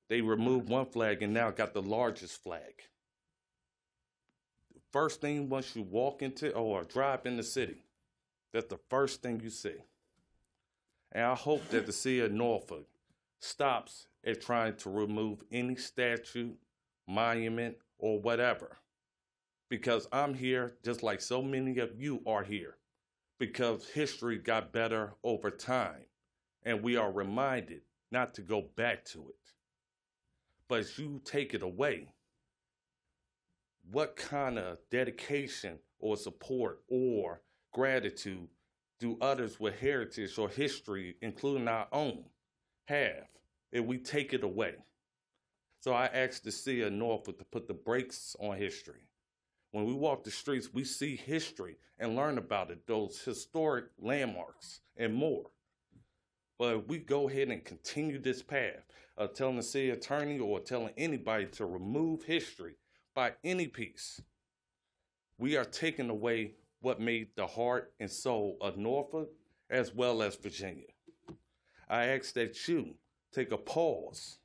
They removed one flag and now got the largest flag. First thing once you walk into or drive in the city, that's the first thing you see. And I hope that the city of Norfolk stops at trying to remove any statue, monument, or whatever. Because I'm here just like so many of you are here. Because history got better over time. And we are reminded not to go back to it. But as you take it away, what kind of dedication or support or gratitude do others with heritage or history, including our own, have if we take it away? So I asked the of Norfolk to put the brakes on history. When we walk the streets, we see history and learn about it, those historic landmarks and more. But if we go ahead and continue this path of telling the city attorney or telling anybody to remove history by any piece, we are taking away what made the heart and soul of Norfolk as well as Virginia. I ask that you take a pause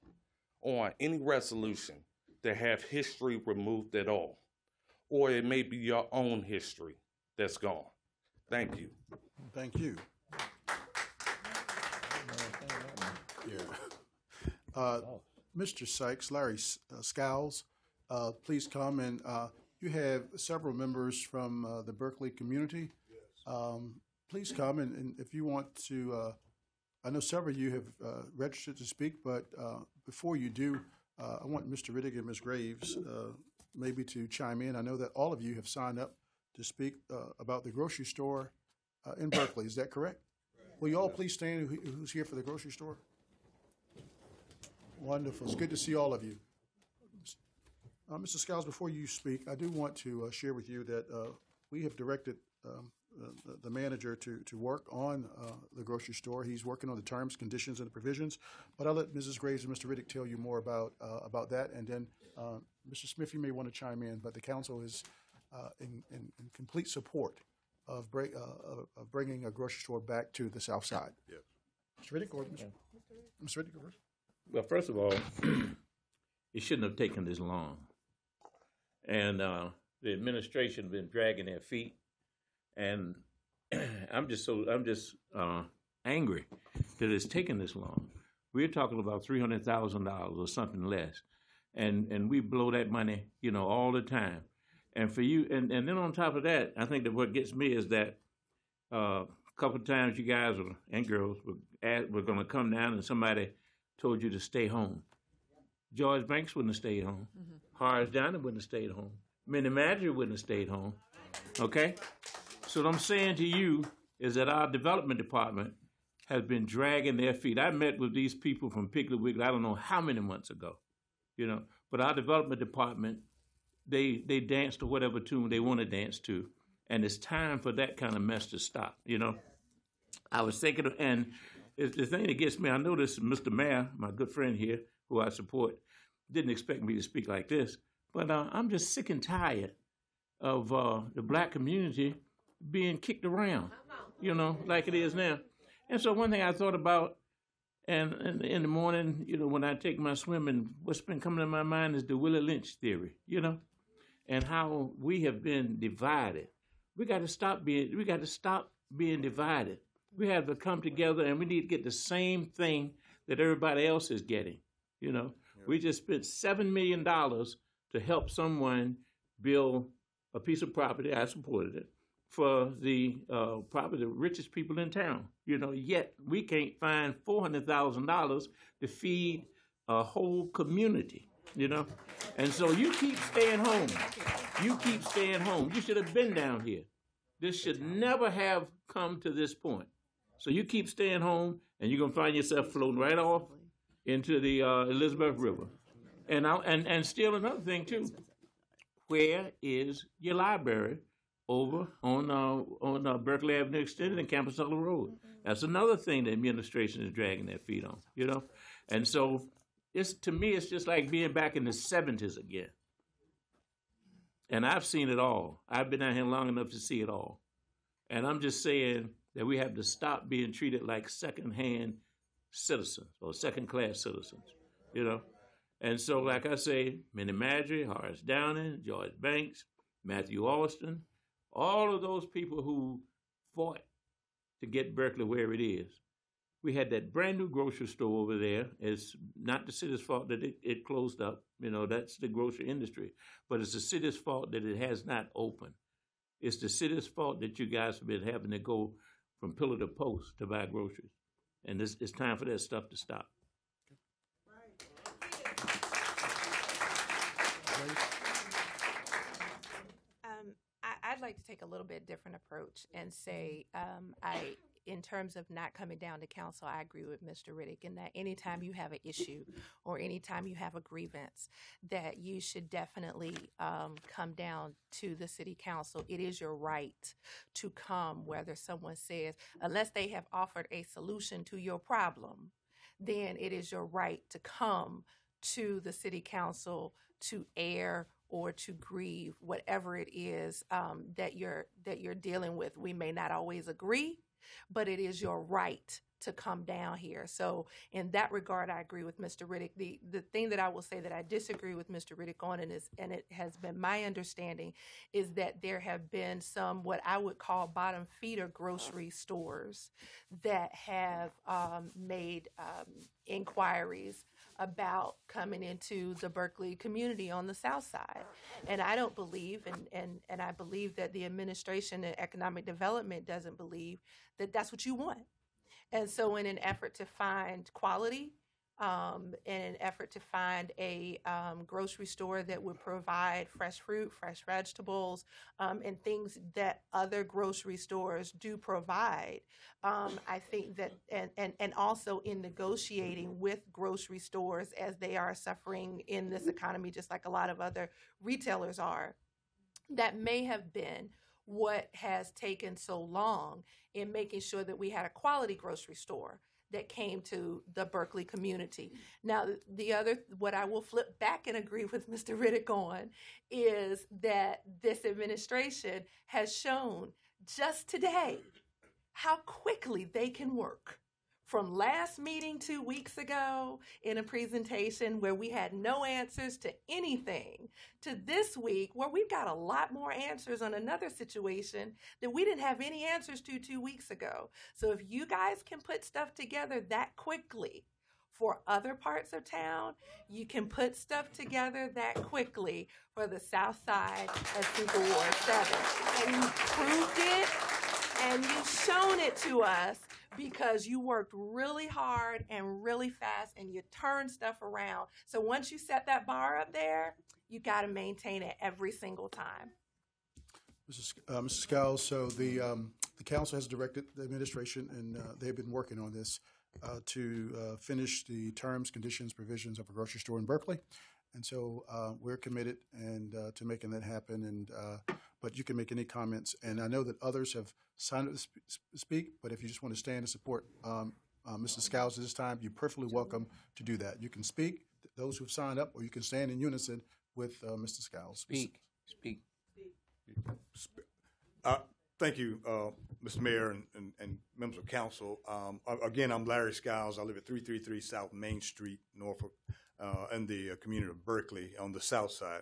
on any resolution that have history removed at all, or it may be your own history that's gone. Thank you. Thank you. Yeah. Uh, Mr. Sykes, Larry S- uh, Scowls, uh, please come and uh, you have several members from uh, the Berkley community. Um, please come and, and if you want to, uh, I know several of you have uh, registered to speak, but uh, before you do, uh, I want Mr. Riddick and Ms. Graves uh, maybe to chime in. I know that all of you have signed up to speak uh, about the grocery store uh, in Berkley. Is that correct? Will you all please stand? Who- Who's here for the grocery store? Wonderful. It's good to see all of you. Uh, Mr. Skiles, before you speak, I do want to uh, share with you that uh, we have directed um, the- the manager to, to work on uh, the grocery store. He's working on the terms, conditions, and the provisions. But I'll let Mrs. Graves and Mr. Riddick tell you more about, uh, about that. And then, uh, Mr. Smith, you may want to chime in, but the council is uh, in, in, in complete support of, break, uh, of- of bringing a grocery store back to the south side. Yes. Mr. Riddick or Mr. Mr. Riddick? go first. Well, first of all, it shouldn't have taken this long. And uh, the administration has been dragging their feet, and I'm just so I'm just uh, angry that it's taken this long. We're talking about three hundred thousand dollars or something less, and and we blow that money, you know, all the time. And for you, and, and then on top of that, I think that what gets me is that uh, a couple of times you guys were, and girls were, at, were going to come down, and somebody told you to stay home. George Banks wouldn't have stayed home. Horace Johnny wouldn't have stayed home. Minnie Madry wouldn't have stayed home. Okay? So what I'm saying to you is that our development department has been dragging their feet. I met with these people from Piggly Wiggly, I don't know how many months ago, you know, but our development department, they they dance to whatever tune they want to dance to. And it's time for that kind of mess to stop, you know. I was thinking, of, and it's the thing that gets me, I noticed Mr. Mayor, my good friend here, who I support, didn't expect me to speak like this, but uh, I'm just sick and tired of uh, the black community being kicked around, you know, like it is now. And so one thing I thought about, and, and in the morning, you know, when I take my swimming, what's been coming to my mind is the Willie Lynch theory, you know, and how we have been divided. We got to stop being. We got to stop being divided. We have to come together, and we need to get the same thing that everybody else is getting. You know, we just spent seven million dollars to help someone build a piece of property. I supported it for the uh, probably the richest people in town. You know, yet we can't find four hundred thousand dollars to feed a whole community. You know, and so you keep staying home. You keep staying home. You should have been down here. This should never have come to this point. So you keep staying home, and you're gonna find yourself floating right off into the uh, Elizabeth River. And I, and and still another thing too. Where is your library over on uh, on uh, Berkley Avenue Extended and Campus Road? That's another thing the administration is dragging their feet on. You know, and so it's to me it's just like being back in the seventies again. And I've seen it all. I've been out here long enough to see it all. And I'm just saying that we have to stop being treated like second-hand citizens or second-class citizens, you know. And so, like I say, Minnie Madry, Horace Downing, George Banks, Matthew Alston, all of those people who fought to get Berkley where it is. We had that brand new grocery store over there. It's not the city's fault that it, it closed up. You know, that's the grocery industry. But it's the city's fault that it has not opened. It's the city's fault that you guys have been having to go from pillar to post to buy groceries. And it's, it's time for that stuff to stop. Um, I, I'd like to take a little bit different approach and say, um, I, in terms of not coming down to council, I agree with Mr. Riddick in that anytime you have an issue or anytime you have a grievance, that you should definitely um, come down to the city council. It is your right to come, whether someone says, unless they have offered a solution to your problem, then it is your right to come to the city council to air or to grieve whatever it is um, that you're that you're dealing with. We may not always agree, but it is your right to come down here. So in that regard, I agree with Mr. Riddick. The the thing that I will say that I disagree with Mr. Riddick on, and is and it has been my understanding, is that there have been some what I would call bottom feeder grocery stores that have um, made um, inquiries about coming into the Berkley community on the south side. And I don't believe, and, and, and I believe that the administration and economic development doesn't believe that that's what you want. And so, in an effort to find quality, um, in an effort to find a um, grocery store that would provide fresh fruit, fresh vegetables, um, and things that other grocery stores do provide, um, I think that, and, and, and also in negotiating with grocery stores as they are suffering in this economy, just like a lot of other retailers are, that may have been what has taken so long in making sure that we had a quality grocery store that came to the Berkley community. Now, the other, what I will flip back and agree with Mr. Riddick on is that this administration has shown just today how quickly they can work. From last meeting two weeks ago in a presentation where we had no answers to anything, to this week where we've got a lot more answers on another situation that we didn't have any answers to two weeks ago. So if you guys can put stuff together that quickly, for other parts of town, you can put stuff together that quickly for the South Side of Super Ward 7. And you proved it and you've shown it to us because you worked really hard and really fast and you turned stuff around. So once you set that bar up there, you got to maintain it every single time. Mrs. Uh, Mrs. So the, um, the council has directed the administration, and uh, they've been working on this, uh, to uh, finish the terms, conditions, provisions of a grocery store in Berkley. And so uh, we're committed and uh, to making that happen. And but you can make any comments. And I know that others have signed up to sp- speak. But if you just want to stand and support um, uh, Mrs. Scowls at this time, you're perfectly welcome to do that. You can speak. those who've signed up, or you can stand in unison with uh, Mr. Skiles. Speak. Speak. Uh, Thank you, uh, Mr. Mayor and, and, and members of council. Um, again, I'm Larry Skiles. I live at 333 South Main Street, Norfolk, uh, in the uh, community of Berkley on the south side.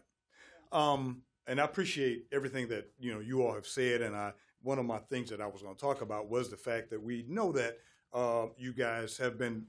Um, and I appreciate everything that you know you all have said. And I, one of my things that I was going to talk about was the fact that we know that uh, you guys have been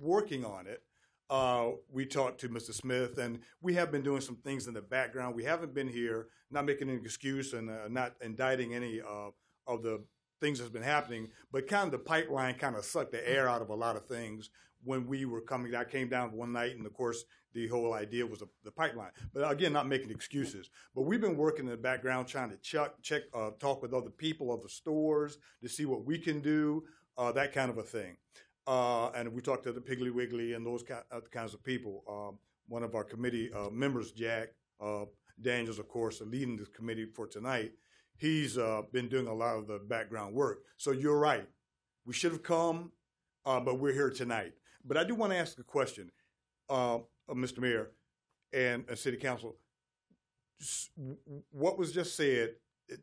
working on it. Uh, we talked to Mr. Smith, and we have been doing some things in the background. We haven't been here, not making an excuse and uh, not indicting any uh, of the things that's been happening, but kind of the pipeline kind of sucked the air out of a lot of things when we were coming. I came down one night, and of course, the whole idea was the, the pipeline. But again, not making excuses. But we've been working in the background, trying to check, check, uh, talk with other people of the stores to see what we can do, uh, that kind of a thing. Uh, and we talked to the Piggly Wiggly and those kinds of people. Um, one of our committee uh, members, Jack uh, Daniels, of course, leading this committee for tonight. He's uh, been doing a lot of the background work. So you're right. We should have come, but we're here tonight. But I do want to ask a question, uh, Mr. Mayor and uh, City Council. S- w- What was just said,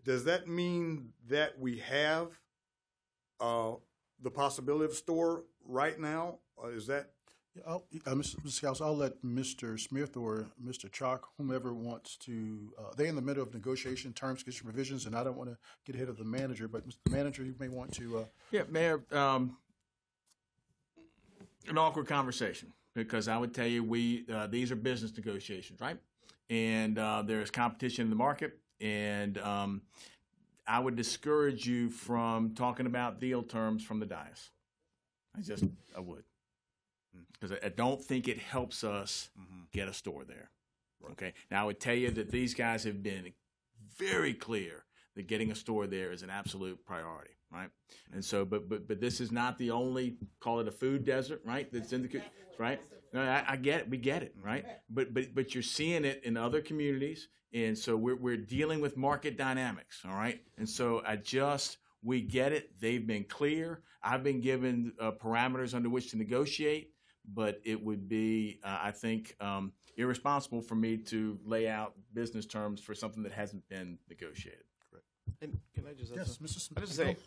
does that mean that we have uh, the possibility of store right now? Or is that Yeah, I'll, uh, Mr. Skiles, I'll let Mr. Smith or Mr. Chalk, whomever wants to, uh, they're in the middle of negotiation, terms, conditions, provisions, and I don't want to get ahead of the manager, but Mr. Manager, you may want to, uh, Yeah, Mayor, um, an awkward conversation because I would tell you we uh, these are business negotiations, right? And uh, there's competition in the market, and um, I would discourage you from talking about deal terms from the dais. I just I would because I, I don't think it helps us get a store there. Okay. Now I would tell you that these guys have been very clear that getting a store there is an absolute priority, right? And so, but but but this is not the only call it a food desert, right? That's in the right. No, I, I get it. We get it, right? But but but you're seeing it in other communities, and so we're we're dealing with market dynamics, all right? And so I just we get it. They've been clear. I've been given uh, parameters under which to negotiate, but it would be, uh, I think, um, irresponsible for me to lay out business terms for something that hasn't been negotiated. And can I just add Yes, something? Mr. Smith, I just say,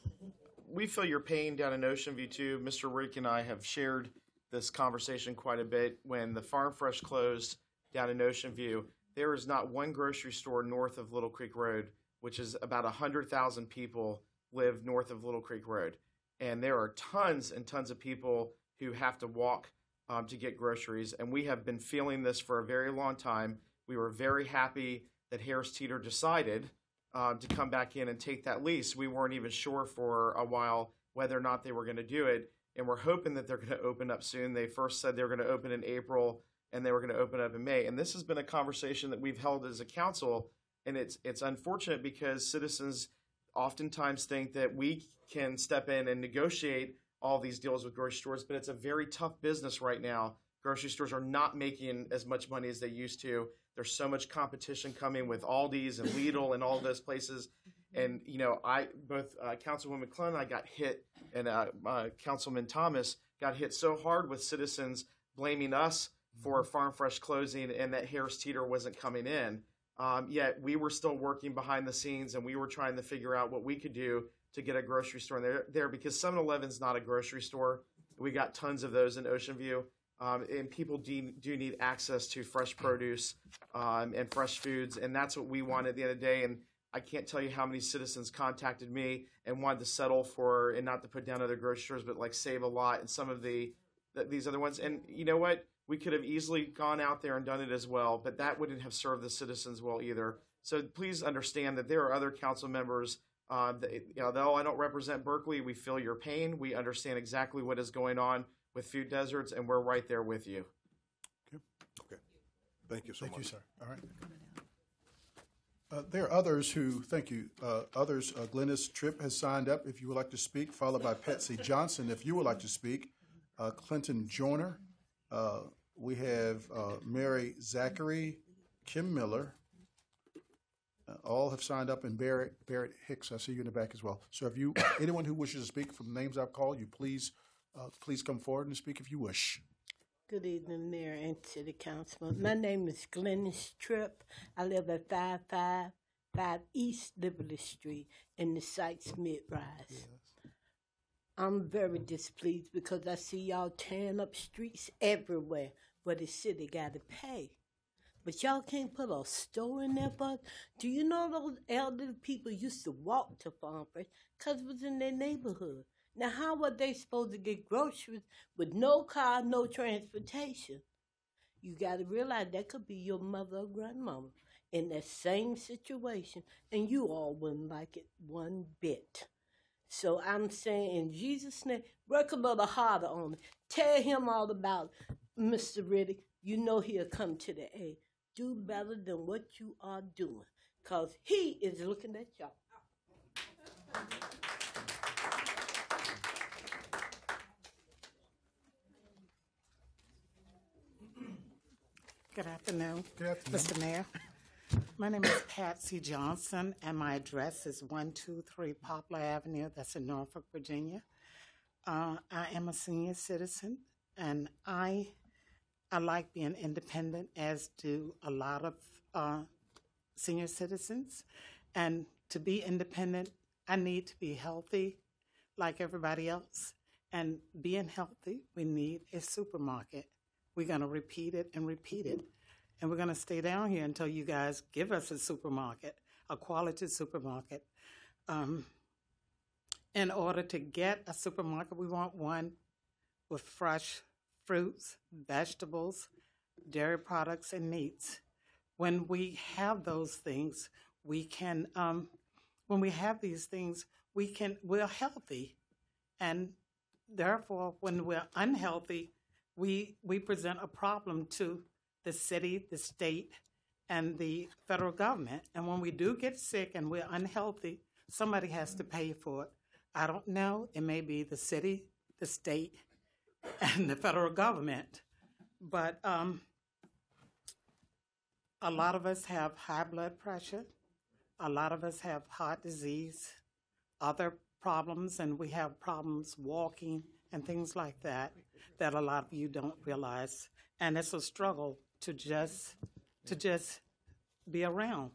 we feel your pain down in Ocean View too. Mr. Rick and I have shared this conversation quite a bit. When the Farm Fresh closed down in Ocean View, there is not one grocery store north of Little Creek Road, which is about hundred thousand people live north of Little Creek Road, and there are tons and tons of people who have to walk um, to get groceries. And we have been feeling this for a very long time. We were very happy that Harris Teeter decided uh, to come back in and take that lease. We weren't even sure for a while whether or not they were going to do it, and we're hoping that they're going to open up soon. They first said they were going to open in April, and they were going to open up in May. And this has been a conversation that we've held as a council, and it's it's unfortunate because citizens oftentimes think that we can step in and negotiate all these deals with grocery stores, but it's a very tough business right now. Grocery stores are not making as much money as they used to. There's so much competition coming with Aldi's and Lidl and all those places. And you know, I both uh, Councilwoman Clun and I got hit, and uh, uh, Councilman Thomas got hit so hard with citizens blaming us for Farm Fresh closing and that Harris Teeter wasn't coming in. Um, yet we were still working behind the scenes, and we were trying to figure out what we could do to get a grocery store in there, there because 7-Eleven's not a grocery store. We got tons of those in Ocean View. Um, and people do, do need access to fresh produce um, and fresh foods, and that's what we want at the end of the day. And I can't tell you how many citizens contacted me and wanted to settle for and not to put down other grocery stores, but like save a lot and some of the, the these other ones. And you know what? We could have easily gone out there and done it as well, but that wouldn't have served the citizens well either. So please understand that there are other council members. Uh, that, you know, though I don't represent Berkley, we feel your pain. We understand exactly what is going on with food deserts, and we're right there with you. Okay. Thank you so Thank much. you, sir. All right. Uh, There are others who, thank you, uh, others, uh, Glennis Tripp has signed up if you would like to speak, followed by Patsy Johnson if you would like to speak, uh, Clinton Joyner. uh, We have uh, Mary Zachary, Kim Miller. Uh, All have signed up, and Barrett, Barrett Hicks, I see you in the back as well. So if you, anyone who wishes to speak from the names I've called, you please, uh, please come forward and speak if you wish. Good evening, Mayor and City Councilman. My name is Glennis Tripp. I live at 555 East Liberty Street in the Sykes Mid-Rise. I'm very displeased because I see y'all tearing up streets everywhere where the city got to pay. But y'all can't put a store in there, but do you know those elderly people used to walk to Farm Fresh because it was in their neighborhood? Now, how were they supposed to get groceries with no car, no transportation? You got to realize that could be your mother or grandmother in that same situation, and you all wouldn't like it one bit. So I'm saying, in Jesus' name, work a little harder on it. Tell him all about it. Mr. Riddick. You know he'll come to the aid. Do better than what you are doing, because he is looking at y'all. Good afternoon. Good afternoon. Mr. Mayor. My name is Patsy Johnson, and my address is 123 Poplar Avenue. That's in Norfolk, Virginia. Uh, I am a senior citizen, and I I like being independent, as do a lot of uh, senior citizens. And to be independent, I need to be healthy, like everybody else. And being healthy, we need a supermarket. We're going to repeat it and repeat it. And we're going to stay down here until you guys give us a supermarket, a quality supermarket. Um, in order to get a supermarket, we want one with fresh fruits, vegetables, dairy products, and meats. When we have those things, we can, um, when we have these things, we can, we're healthy. And therefore, when we're unhealthy, we, we present a problem to the city, the state, and the federal government. And when we do get sick and we're unhealthy, somebody has to pay for it. I don't know. It may be the city, the state, and the federal government. But um, a lot of us have high blood pressure. A lot of us have heart disease, other problems, and we have problems walking and things like that that a lot of you don't realize. And it's a struggle to just to just be around.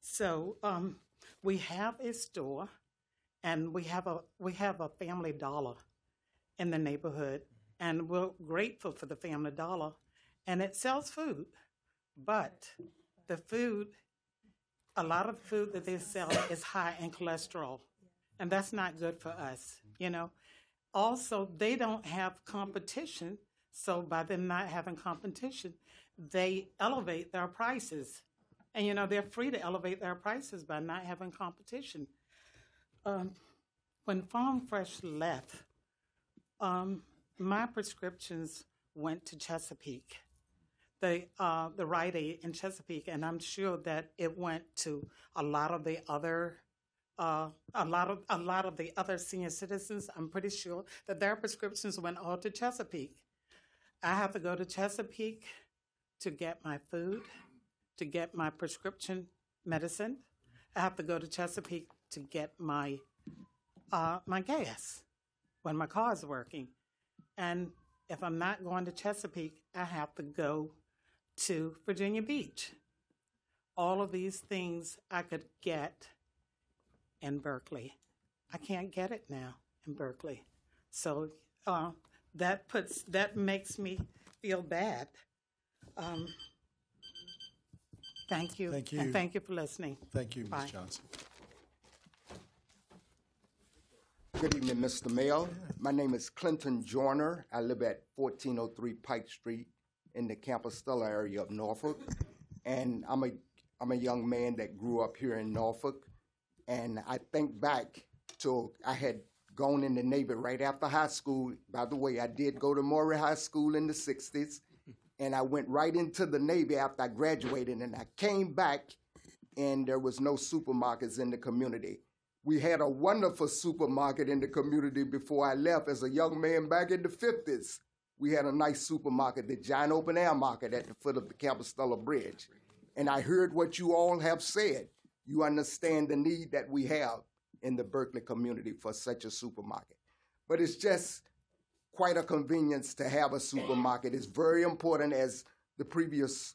So um, we have a store, and we have a we have a Family Dollar in the neighborhood, and we're grateful for the Family Dollar, and it sells food, but the food, a lot of food that they sell is high in cholesterol, and that's not good for us, you know. Also, they don't have competition, so by them not having competition, they elevate their prices, and you know they're free to elevate their prices by not having competition. Um, when Farm Fresh left, um, my prescriptions went to Chesapeake, the uh, the Rite Aid in Chesapeake, and I'm sure that it went to a lot of the other uh, a lot of a lot of the other senior citizens. I'm pretty sure that their prescriptions went all to Chesapeake. I have to go to Chesapeake to get my food, to get my prescription medicine. I have to go to Chesapeake to get my uh, my gas when my car is working. And if I'm not going to Chesapeake, I have to go to Virginia Beach. All of these things I could get in Berkley. I can't get it now in Berkley. So uh, that puts that makes me feel bad. Um, thank you. Thank you. And thank you for listening. Thank you, Ms. Bye. Johnson. Good evening, Mr. Mayor. My name is Clinton Joyner. I live at 1403 Pike Street in the Campostella area of Norfolk. And I'm a, I'm a young man that grew up here in Norfolk. And I think back to I had gone in the Navy right after high school. By the way, I did go to Maury High School in the 60s. And I went right into the Navy after I graduated. And I came back and there was no supermarkets in the community. We had a wonderful supermarket in the community before I left as a young man back in the 50s. We had a nice supermarket, the Giant Open Air Market at the foot of the Campostella Bridge. And I heard what you all have said. You understand the need that we have in the Berkley community for such a supermarket. But it's just quite a convenience to have a supermarket. It's very important, as the previous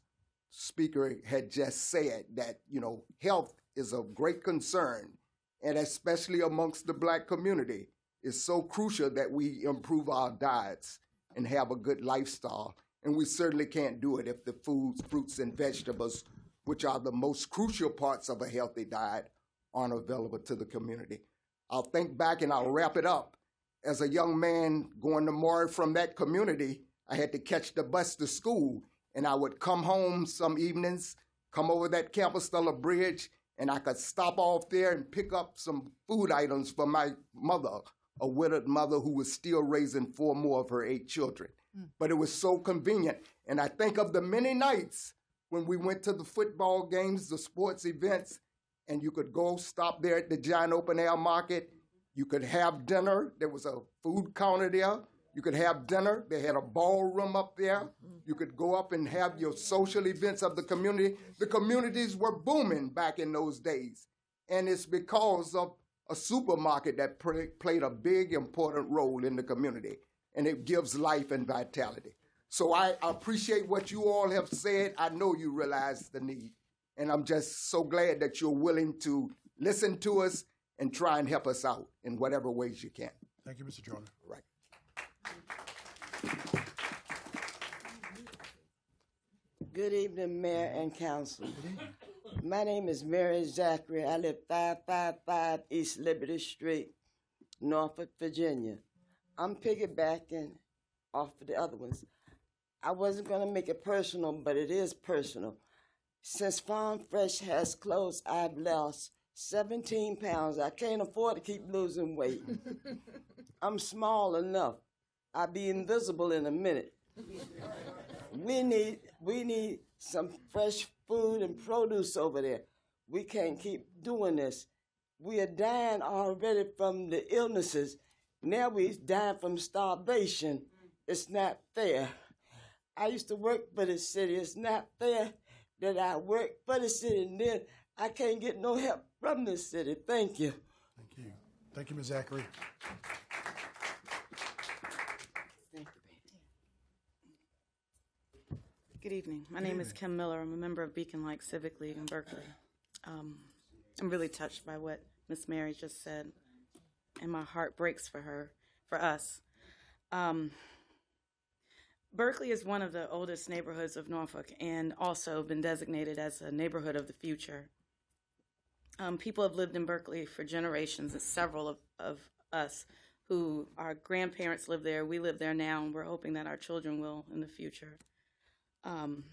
speaker had just said, that you know health is of great concern, and especially amongst the black community, it's so crucial that we improve our diets and have a good lifestyle. And we certainly can't do it if the foods, fruits, and vegetables, which are the most crucial parts of a healthy diet, aren't available to the community. I'll think back and I'll wrap it up. As a young man going to Maury from that community, I had to catch the bus to school, and I would come home some evenings, come over that Campostella Bridge, and I could stop off there and pick up some food items for my mother, a widowed mother who was still raising four more of her eight children. Hmm. But it was so convenient. And I think of the many nights when we went to the football games, the sports events, and you could go stop there at the giant open air market. You could have dinner. There was a food counter there. You could have dinner. They had a ballroom up there. You could go up and have your social events of the community. The communities were booming back in those days. And it's because of a supermarket that pr- played a big, important role in the community. And it gives life and vitality. So I appreciate what you all have said. I know you realize the need. And I'm just so glad that you're willing to listen to us and try and help us out in whatever ways you can. Thank you, Mr. Jordan. Right. Good evening, Mayor and Council. My name is Mary Zachary. I live 555 East Liberty Street, Norfolk, Virginia. I'm piggybacking off of the other ones. I wasn't going to make it personal, but it is personal. Since Farm Fresh has closed, I've lost 17 pounds. I can't afford to keep losing weight. I'm small enough. I'll be invisible in a minute. We need we need some fresh food and produce over there. We can't keep doing this. We are dying already from the illnesses. Now we're dying from starvation. It's not fair. I used to work for the city. It's not fair that I work for the city and then I can't get no help from the city. Thank you. Thank you. Thank you, Ms. Zachary. Thank you, Good evening. My Good name is. Kim Miller. I'm a member of Beacon Light Civic League in Berkley. Um, I'm really touched by what Miss Mary just said, and my heart breaks for her, for us. Um, Berkley is one of the oldest neighborhoods of Norfolk and also been designated as a neighborhood of the future. Um, people have lived in Berkley for generations, and several of, of us who our grandparents live there, we live there now, and we're hoping that our children will in the future. Um,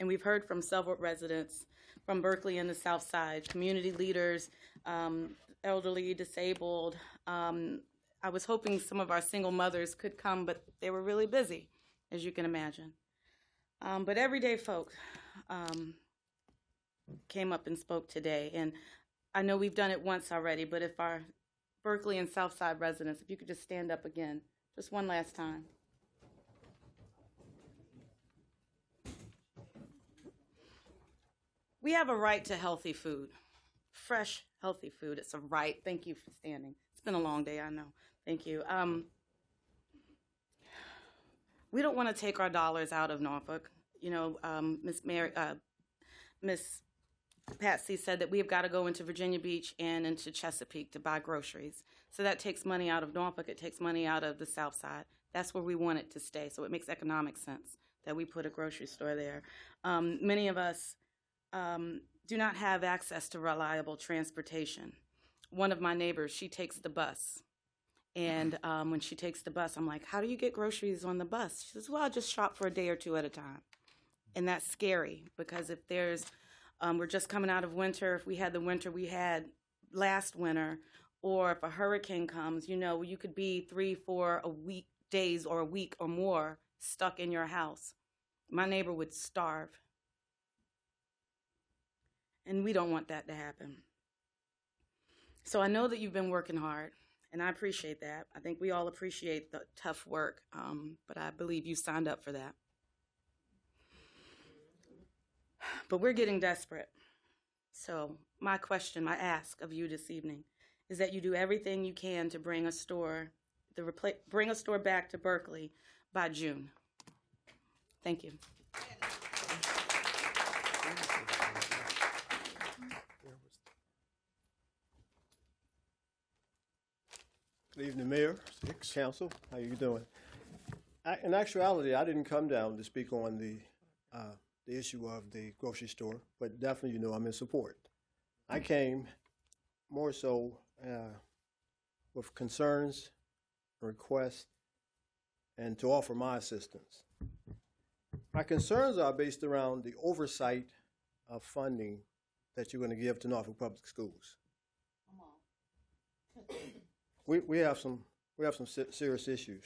and we've heard from several residents from Berkley and the South Side, community leaders, um, elderly, disabled. Um, I was hoping some of our single mothers could come, but they were really busy, as you can imagine. Um, but everyday folk um, came up and spoke today, and I know we've done it once already, but if our Berkley and Southside residents, if you could just stand up again, just one last time. We have a right to healthy food, fresh, healthy food. It's a right. Thank you for standing. It's been a long day, I know. Thank you. Um, we don't want to take our dollars out of Norfolk. You know, um, Miss Mary, uh, Miss Patsy said that we've got to go into Virginia Beach and into Chesapeake to buy groceries. So that takes money out of Norfolk. It takes money out of the South Side. That's where we want it to stay. So it makes economic sense that we put a grocery store there. Um, many of us um, do not have access to reliable transportation. One of my neighbors, she takes the bus. And um, when she takes the bus, I'm like, How do you get groceries on the bus? She says, Well, I just shop for a day or two at a time. And that's scary because if there's, um, we're just coming out of winter, if we had the winter we had last winter, or if a hurricane comes, you know, you could be three, four a week days or a week or more stuck in your house. My neighbor would starve. And we don't want that to happen. So I know that you've been working hard, and I appreciate that. I think we all appreciate the tough work, um, but I believe you signed up for that. But we're getting desperate. So, my question, my ask of you this evening is that you do everything you can to bring a store the bring a store back to Berkley by June. Thank you. Good evening, Mayor, Council. How are you doing? In actuality, I didn't come down to speak on the, uh, the issue of the grocery store, but definitely, you know, I'm in support. I came more so uh, with concerns, requests, and to offer my assistance. My concerns are based around the oversight of funding that you're going to give to Norfolk Public Schools. We, we have some we have some serious issues.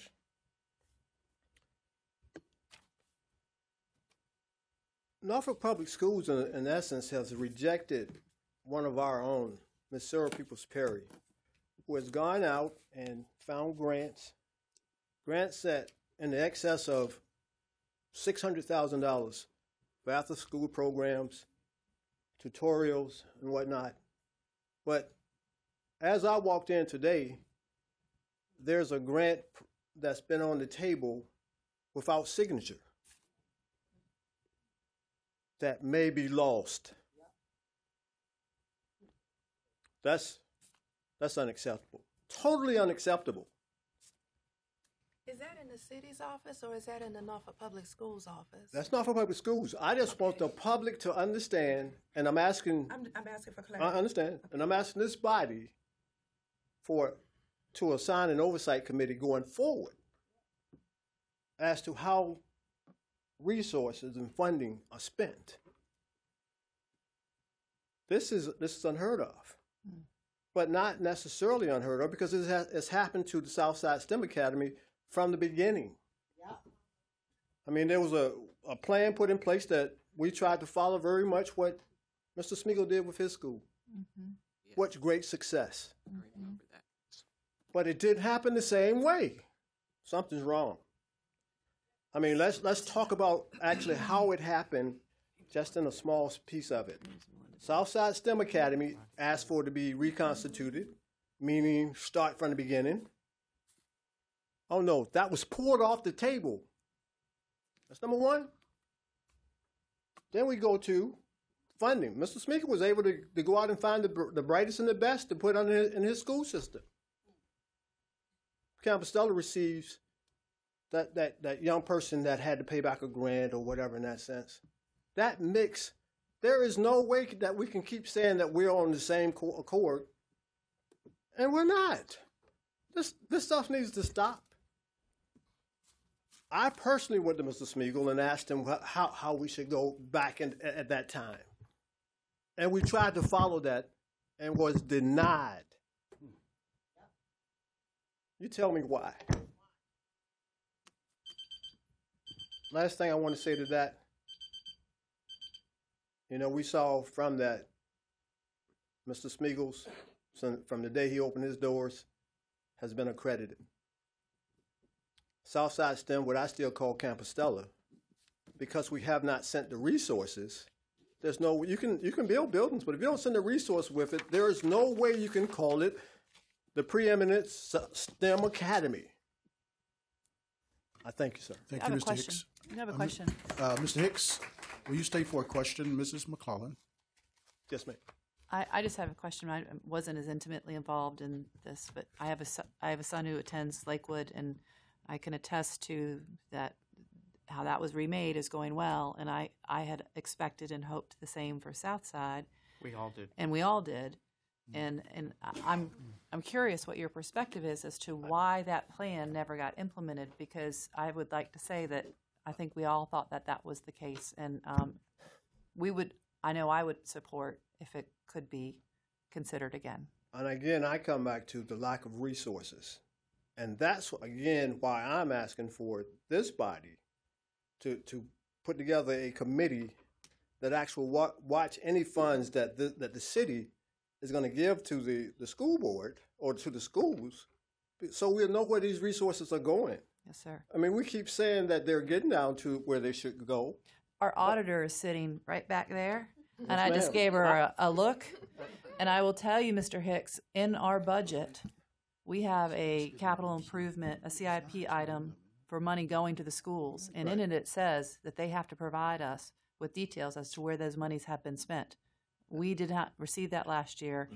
Norfolk Public Schools, in, in essence, has rejected one of our own, Miss Sarah Peoples Perry, who has gone out and found grants, grants that in the excess of six hundred thousand dollars for after-school programs, tutorials, and whatnot. But as I walked in today, there's a grant that's been on the table without signature that may be lost. That's that's unacceptable. Totally unacceptable. Is that in the city's office or is that in the Norfolk Public Schools office? That's not for public schools. I just want the public to understand, and I'm asking. I'm, I'm asking for clarity. I clarity. understand, and I'm asking this body for to assign an oversight committee going forward as to how resources and funding are spent. This is this is unheard of, hmm. but not necessarily unheard of because it has, it's happened to the Southside STEM Academy from the beginning. I mean, there was a, a plan put in place that we tried to follow very much what Mr. Smigiel did with his school. Mm-hmm. What great success. Mm-hmm. But it didn't happen the same way. Something's wrong. I mean, let's let's talk about actually how it happened, just in a small piece of it. Southside STEM Academy asked for it to be reconstituted, meaning start from the beginning. Oh no, that was pulled off the table. That's number one. Then we go to funding. Mr. Smigiel was able to, to go out and find the, the brightest and the best to put on his, in his school system. Campostella receives that, that, that young person that had to pay back a grant or whatever in that sense. That mix, there is no way that we can keep saying that we're on the same accord, and we're not. This, this stuff needs to stop. I personally went to Mr. Smigiel and asked him how, how we should go back in, at, at that time. And we tried to follow that and was denied. You tell me why. Last thing I want to say to that, you know, we saw from that Mr. Smigiel's, from the day he opened his doors, has been accredited. Southside STEM, what I still call Campostella, because we have not sent the resources. There's no you can you can build buildings, but if you don't send the resource with it, there is no way you can call it the preeminent STEM Academy. I thank you, sir. Thank I you, Mr. question. Hicks. You have a Uh, question. Uh, Mr. Hicks, will you stay for a question, Mrs. McClellan? Yes, ma'am. I, I just have a question. I wasn't as intimately involved in this, but I have a son, I have a son who attends Lakewood, and I can attest to that how that was remade is going well. And I, I had expected and hoped the same for Southside, We all did. and we all did. And and I- I'm I'm curious what your perspective is as to why that plan never got implemented. Because I would like to say that I think we all thought that that was the case, and um, we would. I know I would support if it could be considered again. And again, I come back to the lack of resources. And that's again why I'm asking for this body to, to put together a committee that actually wa- watch any funds that the, that the city is going to give to the, the school board or to the schools so we'll know where these resources are going. Yes, sir. I mean, we keep saying that they're getting down to where they should go. Our auditor is sitting right back there, and Yes, I just gave her a, a look. And I will tell you, Mr. Hicks, in our budget, we have a capital improvement, a CIP item for money going to the schools, and in it it says that they have to provide us with details as to where those monies have been spent. We did not receive that last year.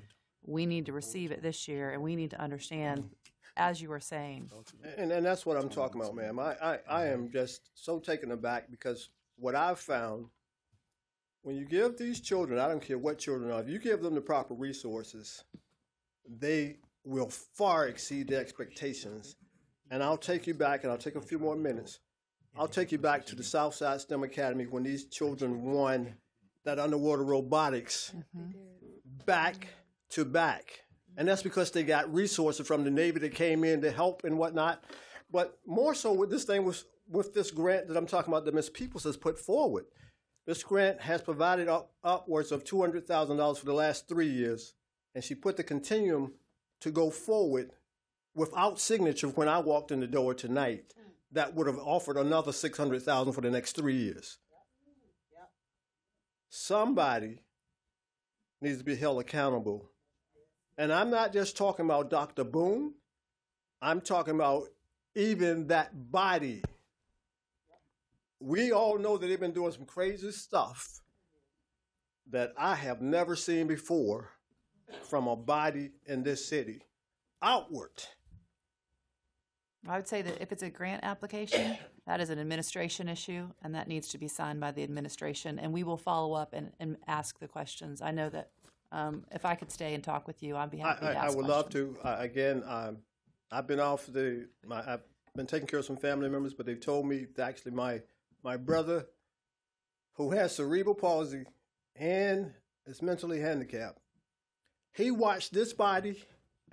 We need to receive it this year, and we need to understand, as you were saying, And, and that's what I'm talking about, ma'am. I, I, I am just so taken aback because what I've found, when you give these children, I don't care what children are, if you give them the proper resources, they will far exceed the expectations. And I'll take you back, and I'll take a few more minutes. I'll take you back to the Southside STEM Academy when these children won that underwater robotics mm-hmm. back to back. And that's because they got resources from the Navy that came in to help and whatnot. But more so with this thing was with this grant that I'm talking about that Ms. Peoples has put forward. This grant has provided up, upwards of $200,000 for the last three years. And she put the continuum to go forward without signature when I walked in the door tonight. Mm. That would have offered another 600000 for the next three years. Somebody needs to be held accountable. And I'm not just talking about Dr. Boone, I'm talking about even that body. We all know that they've been doing some crazy stuff that I have never seen before from a body in this city. Outward. I would say that if it's a grant application, that is an administration issue, and that needs to be signed by the administration, and we will follow up and, and ask the questions. I know that um, if I could stay and talk with you, I'd be I, happy I, to I ask would love to. Uh, again, um, I've been off the. My, I've been taking care of some family members, but they've told me that actually my my brother, who has cerebral palsy and is mentally handicapped, he watched this body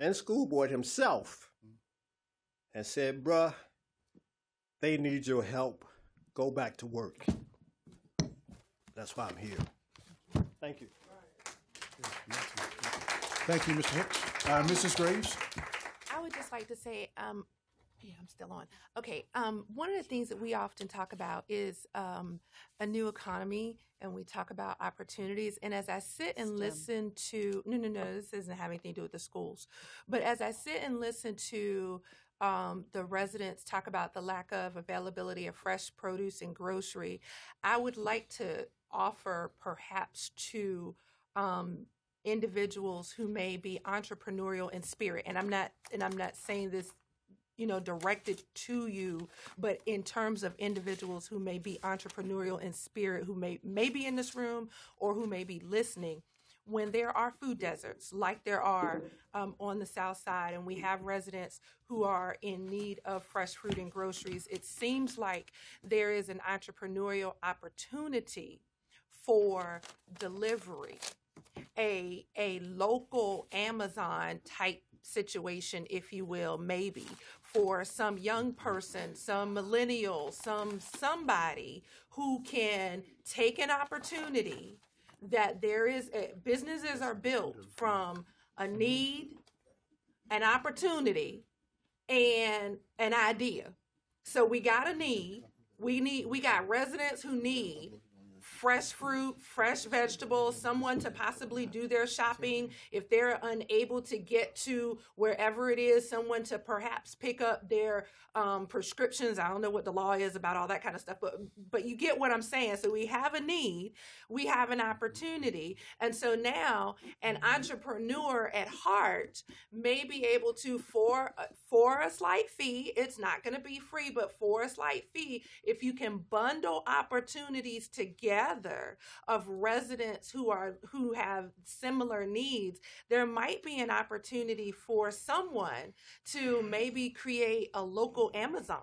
and school board himself, and said, "Bruh, they need your help. Go back to work." That's why I'm here. Thank you. Thank you, Mr. Hicks. Uh, Mrs. Graves? I would just like to say, um, yeah, I'm still on. Okay, um, one of the things that we often talk about is um, a new economy, and we talk about opportunities. And as I sit and listen to, no, no, no, this doesn't have anything to do with the schools, but as I sit and listen to um, the residents talk about the lack of availability of fresh produce and grocery, I would like to offer perhaps to um, individuals who may be entrepreneurial in spirit and i'm not and i'm not saying this you know directed to you but in terms of individuals who may be entrepreneurial in spirit who may may be in this room or who may be listening when there are food deserts like there are um, on the south side and we have residents who are in need of fresh fruit and groceries it seems like there is an entrepreneurial opportunity for delivery. A a local Amazon type situation, if you will, maybe for some young person, some millennial, some somebody who can take an opportunity that there is a, businesses are built from a need, an opportunity, and an idea. So we got a need. We need we got residents who need fresh fruit, fresh vegetables, someone to possibly do their shopping if they're unable to get to wherever it is, someone to perhaps pick up their um, prescriptions. I don't know what the law is about all that kind of stuff, but but you get what I'm saying. So we have a need, we have an opportunity, and so now an entrepreneur at heart may be able to for for a slight fee. It's not going to be free, but for a slight fee, if you can bundle opportunities together together of residents who are who have similar needs there might be an opportunity for someone to maybe create a local amazon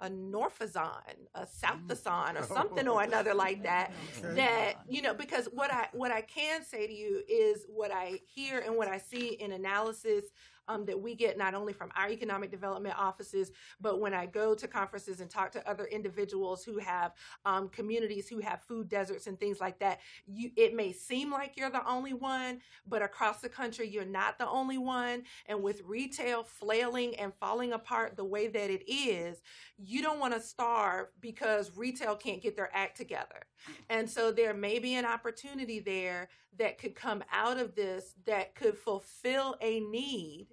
a Northazon, a Southazon, or something or another like that. That you know, because what I what I can say to you is what I hear and what I see in analysis um, that we get not only from our economic development offices, but when I go to conferences and talk to other individuals who have um, communities who have food deserts and things like that, you, it may seem like you're the only one, but across the country, you're not the only one. And with retail flailing and falling apart the way that it is, you don't want to starve because retail can't get their act together. And so there may be an opportunity there that could come out of this that could fulfill a need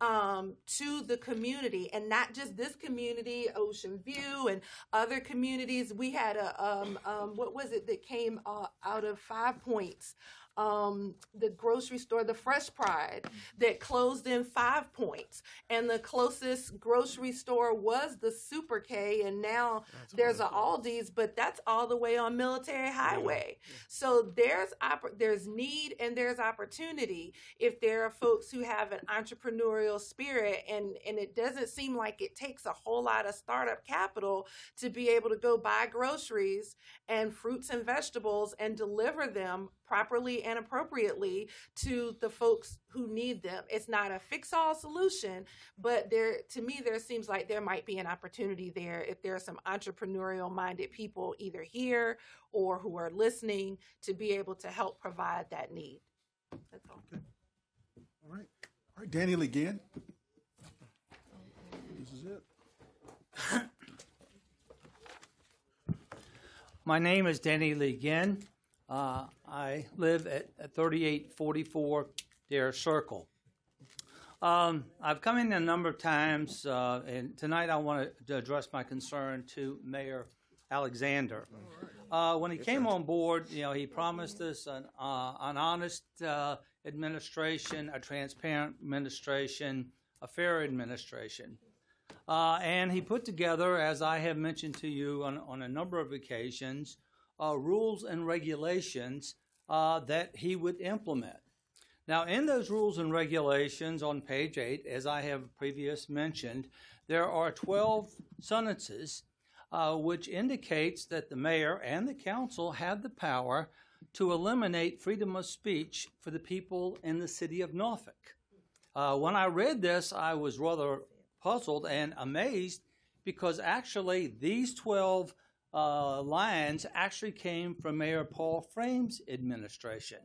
um, to the community, and not just this community, Ocean View, and other communities. We had a um, um, what was it that came uh, out of Five Points? Um, the grocery store, the Fresh Pride, that closed in Five Points, and the closest grocery store was the Super K, and now there's a Aldi's, but that's all the way on Military Highway. So there's oppor- there's need and there's opportunity if there are folks who have an entrepreneurial spirit, and and it doesn't seem like it takes a whole lot of startup capital to be able to go buy groceries and fruits and vegetables and deliver them properly and appropriately to the folks who need them. It's not a fix-all solution, but there to me there seems like there might be an opportunity there if there are some entrepreneurial minded people either here or who are listening to be able to help provide that need. That's all. All right. All right, Danny Lee Ginn. This is it. My name is Danny Lee Ginn. Uh, I live at, at 3844 Dare Circle. Um, I've come in a number of times, uh, and tonight I want to address my concern to Mayor Alexander. Uh, when he came on board, you know, he promised us an, uh, an honest uh, administration, a transparent administration, a fair administration. Uh, and he put together, as I have mentioned to you on, on a number of occasions, uh, rules and regulations uh, that he would implement. Now, in those rules and regulations on page 8, as I have previously mentioned, there are 12 sentences uh, which indicates that the mayor and the council have the power to eliminate freedom of speech for the people in the city of Norfolk. Uh, when I read this, I was rather puzzled and amazed because actually these 12 uh, lines actually came from Mayor Paul Fraim's administration.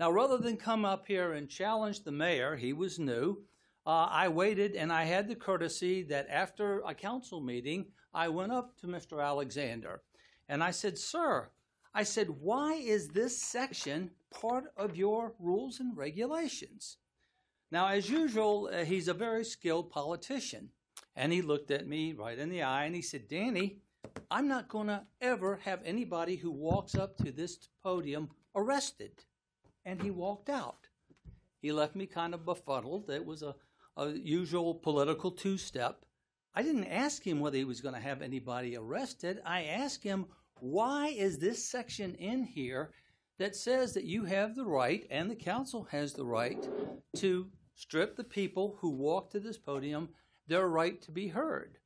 Now, rather than come up here and challenge the mayor, he was new. Uh, I waited and I had the courtesy that after a council meeting, I went up to Mr. Alexander and I said, Sir, I said, why is this section part of your rules and regulations? Now, as usual, uh, he's a very skilled politician. And he looked at me right in the eye and he said, Danny, I'm not going to ever have anybody who walks up to this podium arrested. And he walked out. He left me kind of befuddled. It was a, a usual political two step. I didn't ask him whether he was going to have anybody arrested. I asked him, why is this section in here that says that you have the right and the council has the right to strip the people who walk to this podium their right to be heard?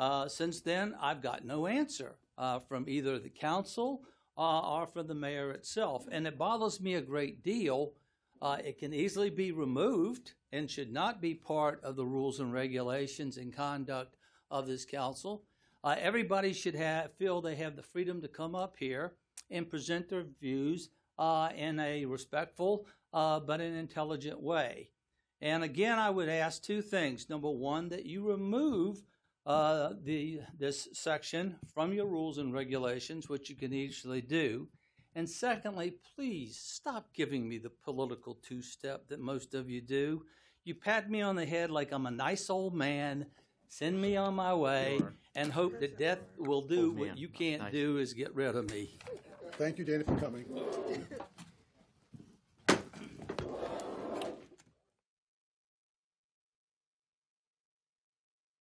Uh, since then, I've got no answer uh, from either the council uh, or from the mayor itself. And it bothers me a great deal. Uh, it can easily be removed and should not be part of the rules and regulations and conduct of this council. Uh, everybody should have, feel they have the freedom to come up here and present their views uh, in a respectful but an intelligent way. And again, I would ask two things. Number one, that you remove uh, the this section from your rules and regulations, which you can easily do. And secondly, please stop giving me the political two step that most of you do. You pat me on the head like I'm a nice old man, send me on my way, and hope that death will do what you can't do is get rid of me. Thank you, Danny, for coming.